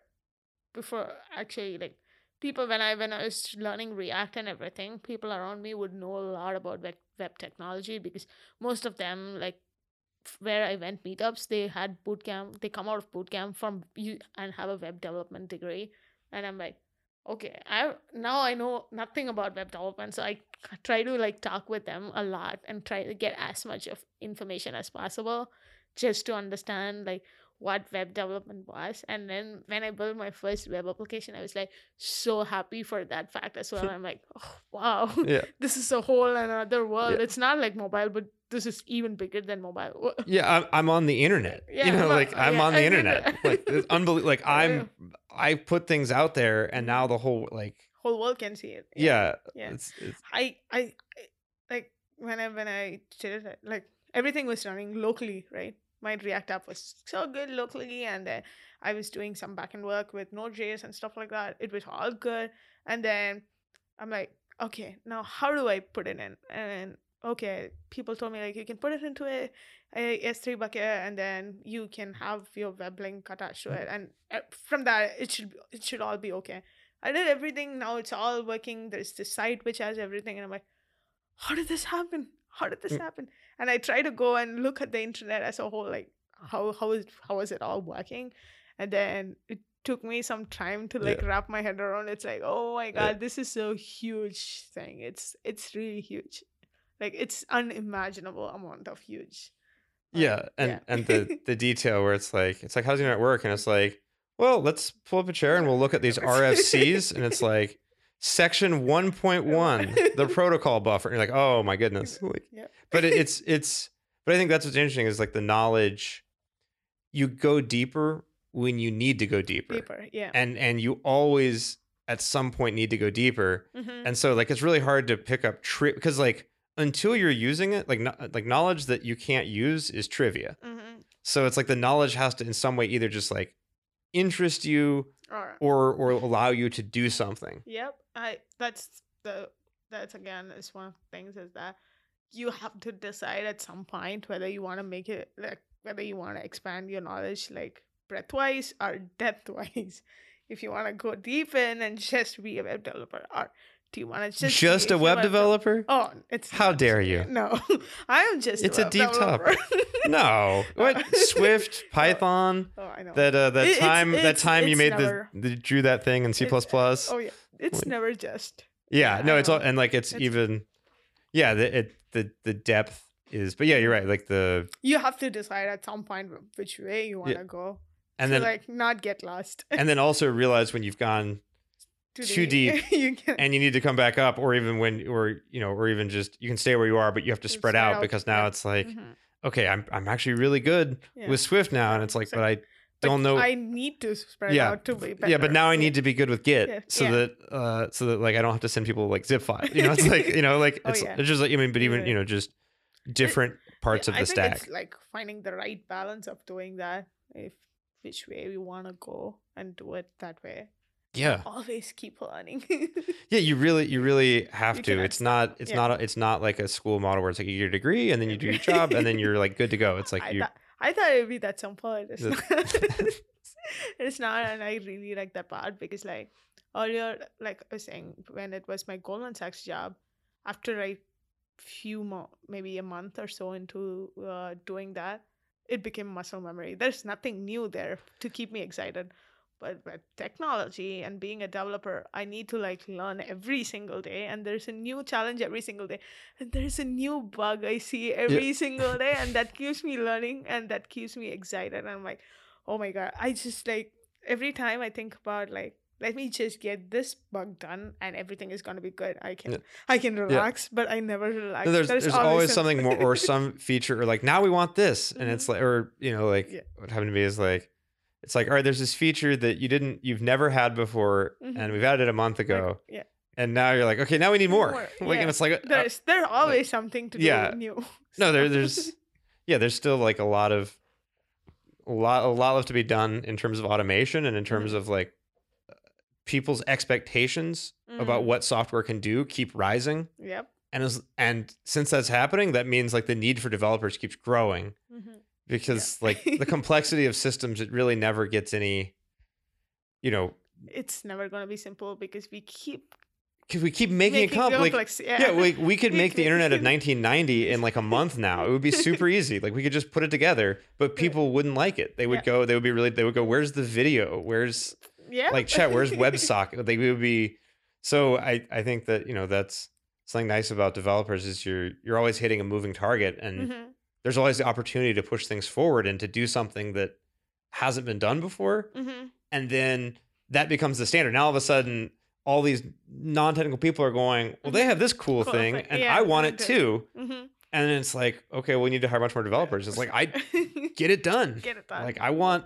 before actually like people when I when I was learning React and everything, people around me would know a lot about web web technology because most of them like where I went meetups, they had boot camp. They come out of boot camp from you and have a web development degree, and I'm like, okay, I now I know nothing about web development, so i try to like talk with them a lot and try to get as much of information as possible, just to understand like what web development was. And then when I built my first web application, I was like so happy for that fact as well. I'm like, oh, wow, yeah, this is a whole another world. Yeah. It's not like mobile, but this is even bigger than mobile. Yeah. I'm, I'm on the internet. Yeah, you know, well, like I'm yeah, on the I internet. like it's unbelievable. Like I'm I put things out there, and now the whole like Whole world can see it. yeah, Yeah. It's, it's I, I, I like when I when I did it, like everything was running locally, right? My React app was so good locally, and then I was doing some backend work with Node.js and stuff like that. It was all good, and then I'm like, okay, now how do I put it in? And okay, people told me like you can put it into a, a S3 bucket, and then you can have your web link attached to it, and uh, from that it should it should all be okay. I did everything. Now it's all working. There's this site which has everything, and I'm like, how did this happen? How did this Mm. happen? And I try to go and look at the internet as a whole, like how how is how is it all working? And then it took me some time to like wrap my head around. It's like, oh my god, Yeah. this is a huge thing. It's it's really huge. Like it's unimaginable amount of huge. Like, yeah, and and the the detail where it's like it's like how's the internet work, and it's like well, let's pull up a chair and we'll look at these RFCs, and it's like section 1.1 the protocol buffer and you're like oh my goodness like, Yeah. but it, it's it's but i think that's what's interesting is like the knowledge you go deeper when you need to go deeper, deeper. Yeah. and and you always at some point need to go deeper Mhm. and so like it's really hard to pick up tri because like until you're using it like no, like knowledge that you can't use is trivia Mhm. so it's like the knowledge has to in some way either just like interest you Or or or allow you to do something Yep. I that's the that's again is one of the things is that you have to decide at some point whether you want to make it like whether you want to expand your knowledge like breadthwise or depthwise. If you want to go deep in and just be a web developer, or do you want to just just, a web developer? Oh, it's How dare you. No, I am just. It's a web deep developer. no what swift python oh, I know. that uh that It- it's- time that it's- time you made never- the, the drew that thing in c++ It's- Oh yeah, it's Like- never just. yeah yeah, no it's all and like it's, It's- even yeah the it the the depth is but yeah you're right like the You have to decide at some point which way you want to go. and then like not get lost. and then also realize when you've gone too deep you and you need to come back up or even when or you know or even just you can stay where you are but you have to spread spread out, out, because now yeah. it's like Mhm. okay i'm i'm actually really good Yeah. with swift now and it's like so- but i don't know I need to spread Yeah, out to be better. yeah but now i need to be good with git so that uh so that like i don't have to send people like zip files you know it's like you know like Oh, it's yeah. it's just like i mean but even you know just different parts of the I think stack It's like finding the right balance of doing that. If which way we want to go and do it that way. Yeah Always keep planning yeah you really you really have You to it's not it's yeah. not a, it's not like a school model where it's like you get your degree and then you do your job and then you're like good to go it's like I, you thought, I thought it'd be that simple. It's not. it's not, and I really like that part because, like earlier, like I was saying, when it was my Goldman Sachs job, after a few more, maybe a month or so into uh, doing that, it became muscle memory. There's nothing new there to keep me excited. But with technology and being a developer, I need to like learn every single day, and there's a new challenge every single day, and there's a new bug I see every single day, and that keeps me learning, and that keeps me excited. And I'm like, oh my god, I just like every time I think about like, let me just get this bug done, and everything is gonna be good. I can Yeah. I can relax, but I never relax. No, there's there's, always, something more or some feature or like now we want this and it's mm-hmm. like or you know like Yeah. what happened to me is like it's like all right there's this feature that you didn't you've never had before Mhm. and we've added it a month Like, ago yeah. and now you're like okay now we need more, More, like yeah. and it's like uh, There's there's always something to do yeah. new. no there there's yeah there's still like a lot of a lot a lot left to be done in terms of automation and in terms Mhm. of like people's expectations about Mhm. what software can do keep rising. Yep. And as, and since that's happening, that means like the need for developers keeps growing hmm because like the complexity of systems it really never gets any you know It's never gonna be simple because we keep because we keep making, it making complex. Like, yeah. yeah, we, we could make the internet of 1990 in like a month now. It would be super easy. Like we could just put it together, but people wouldn't like it. They would Yeah. go, they would be really, they would go, where's the video? Where's yeah. like chat? Where's WebSocket? They would be. So I, I think that, you know, that's something nice about developers is you're, you're always hitting a moving target and Mhm. There's always the opportunity to push things forward and to do something that hasn't been done before. Mhm. And then that becomes the standard. Now all of a sudden, all these non-technical people are going, well, they have this cool, Cool thing, thing. and Yeah, I want it too. too. Mhm. And then it's like, okay, well, we need to hire a bunch more developers. It's like I get it done. Get it done. Like I want.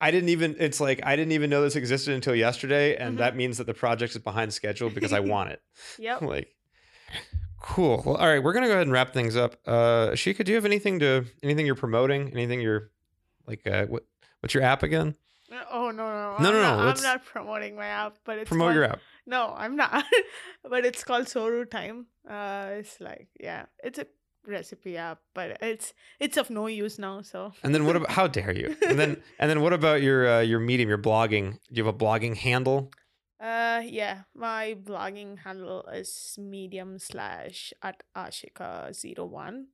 I didn't even. It's like I didn't even know this existed until yesterday, and Mhm. that means that the project is behind schedule because I want it. Yep. like, cool. Well, all right, we're gonna go ahead and wrap things up. Uh, Shika, do you have anything to anything you're promoting? Anything you're like? Uh, what what's your app again? Oh no no No, I'm no, no, I'm not promoting my app, but it's Promote your app. No, I'm not. but it's called Soru Time. Uh, it's like yeah, it's a recipe app, but it's it's of no use now. So And then what about? How dare you? And then and then what about your uh, your medium, your blogging? Do you have a blogging handle? Uh, yeah, my blogging handle is medium slash at Ashika01,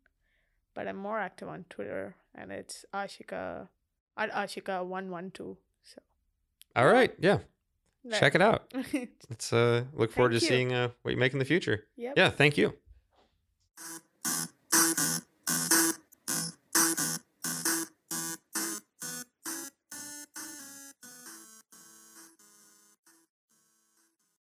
but I'm more active on Twitter and it's Ashika at Ashika112. So, all right, yeah, check it out. Let's uh, look forward thank to you. seeing uh, what you make in the future. Yep. Yeah, thank you.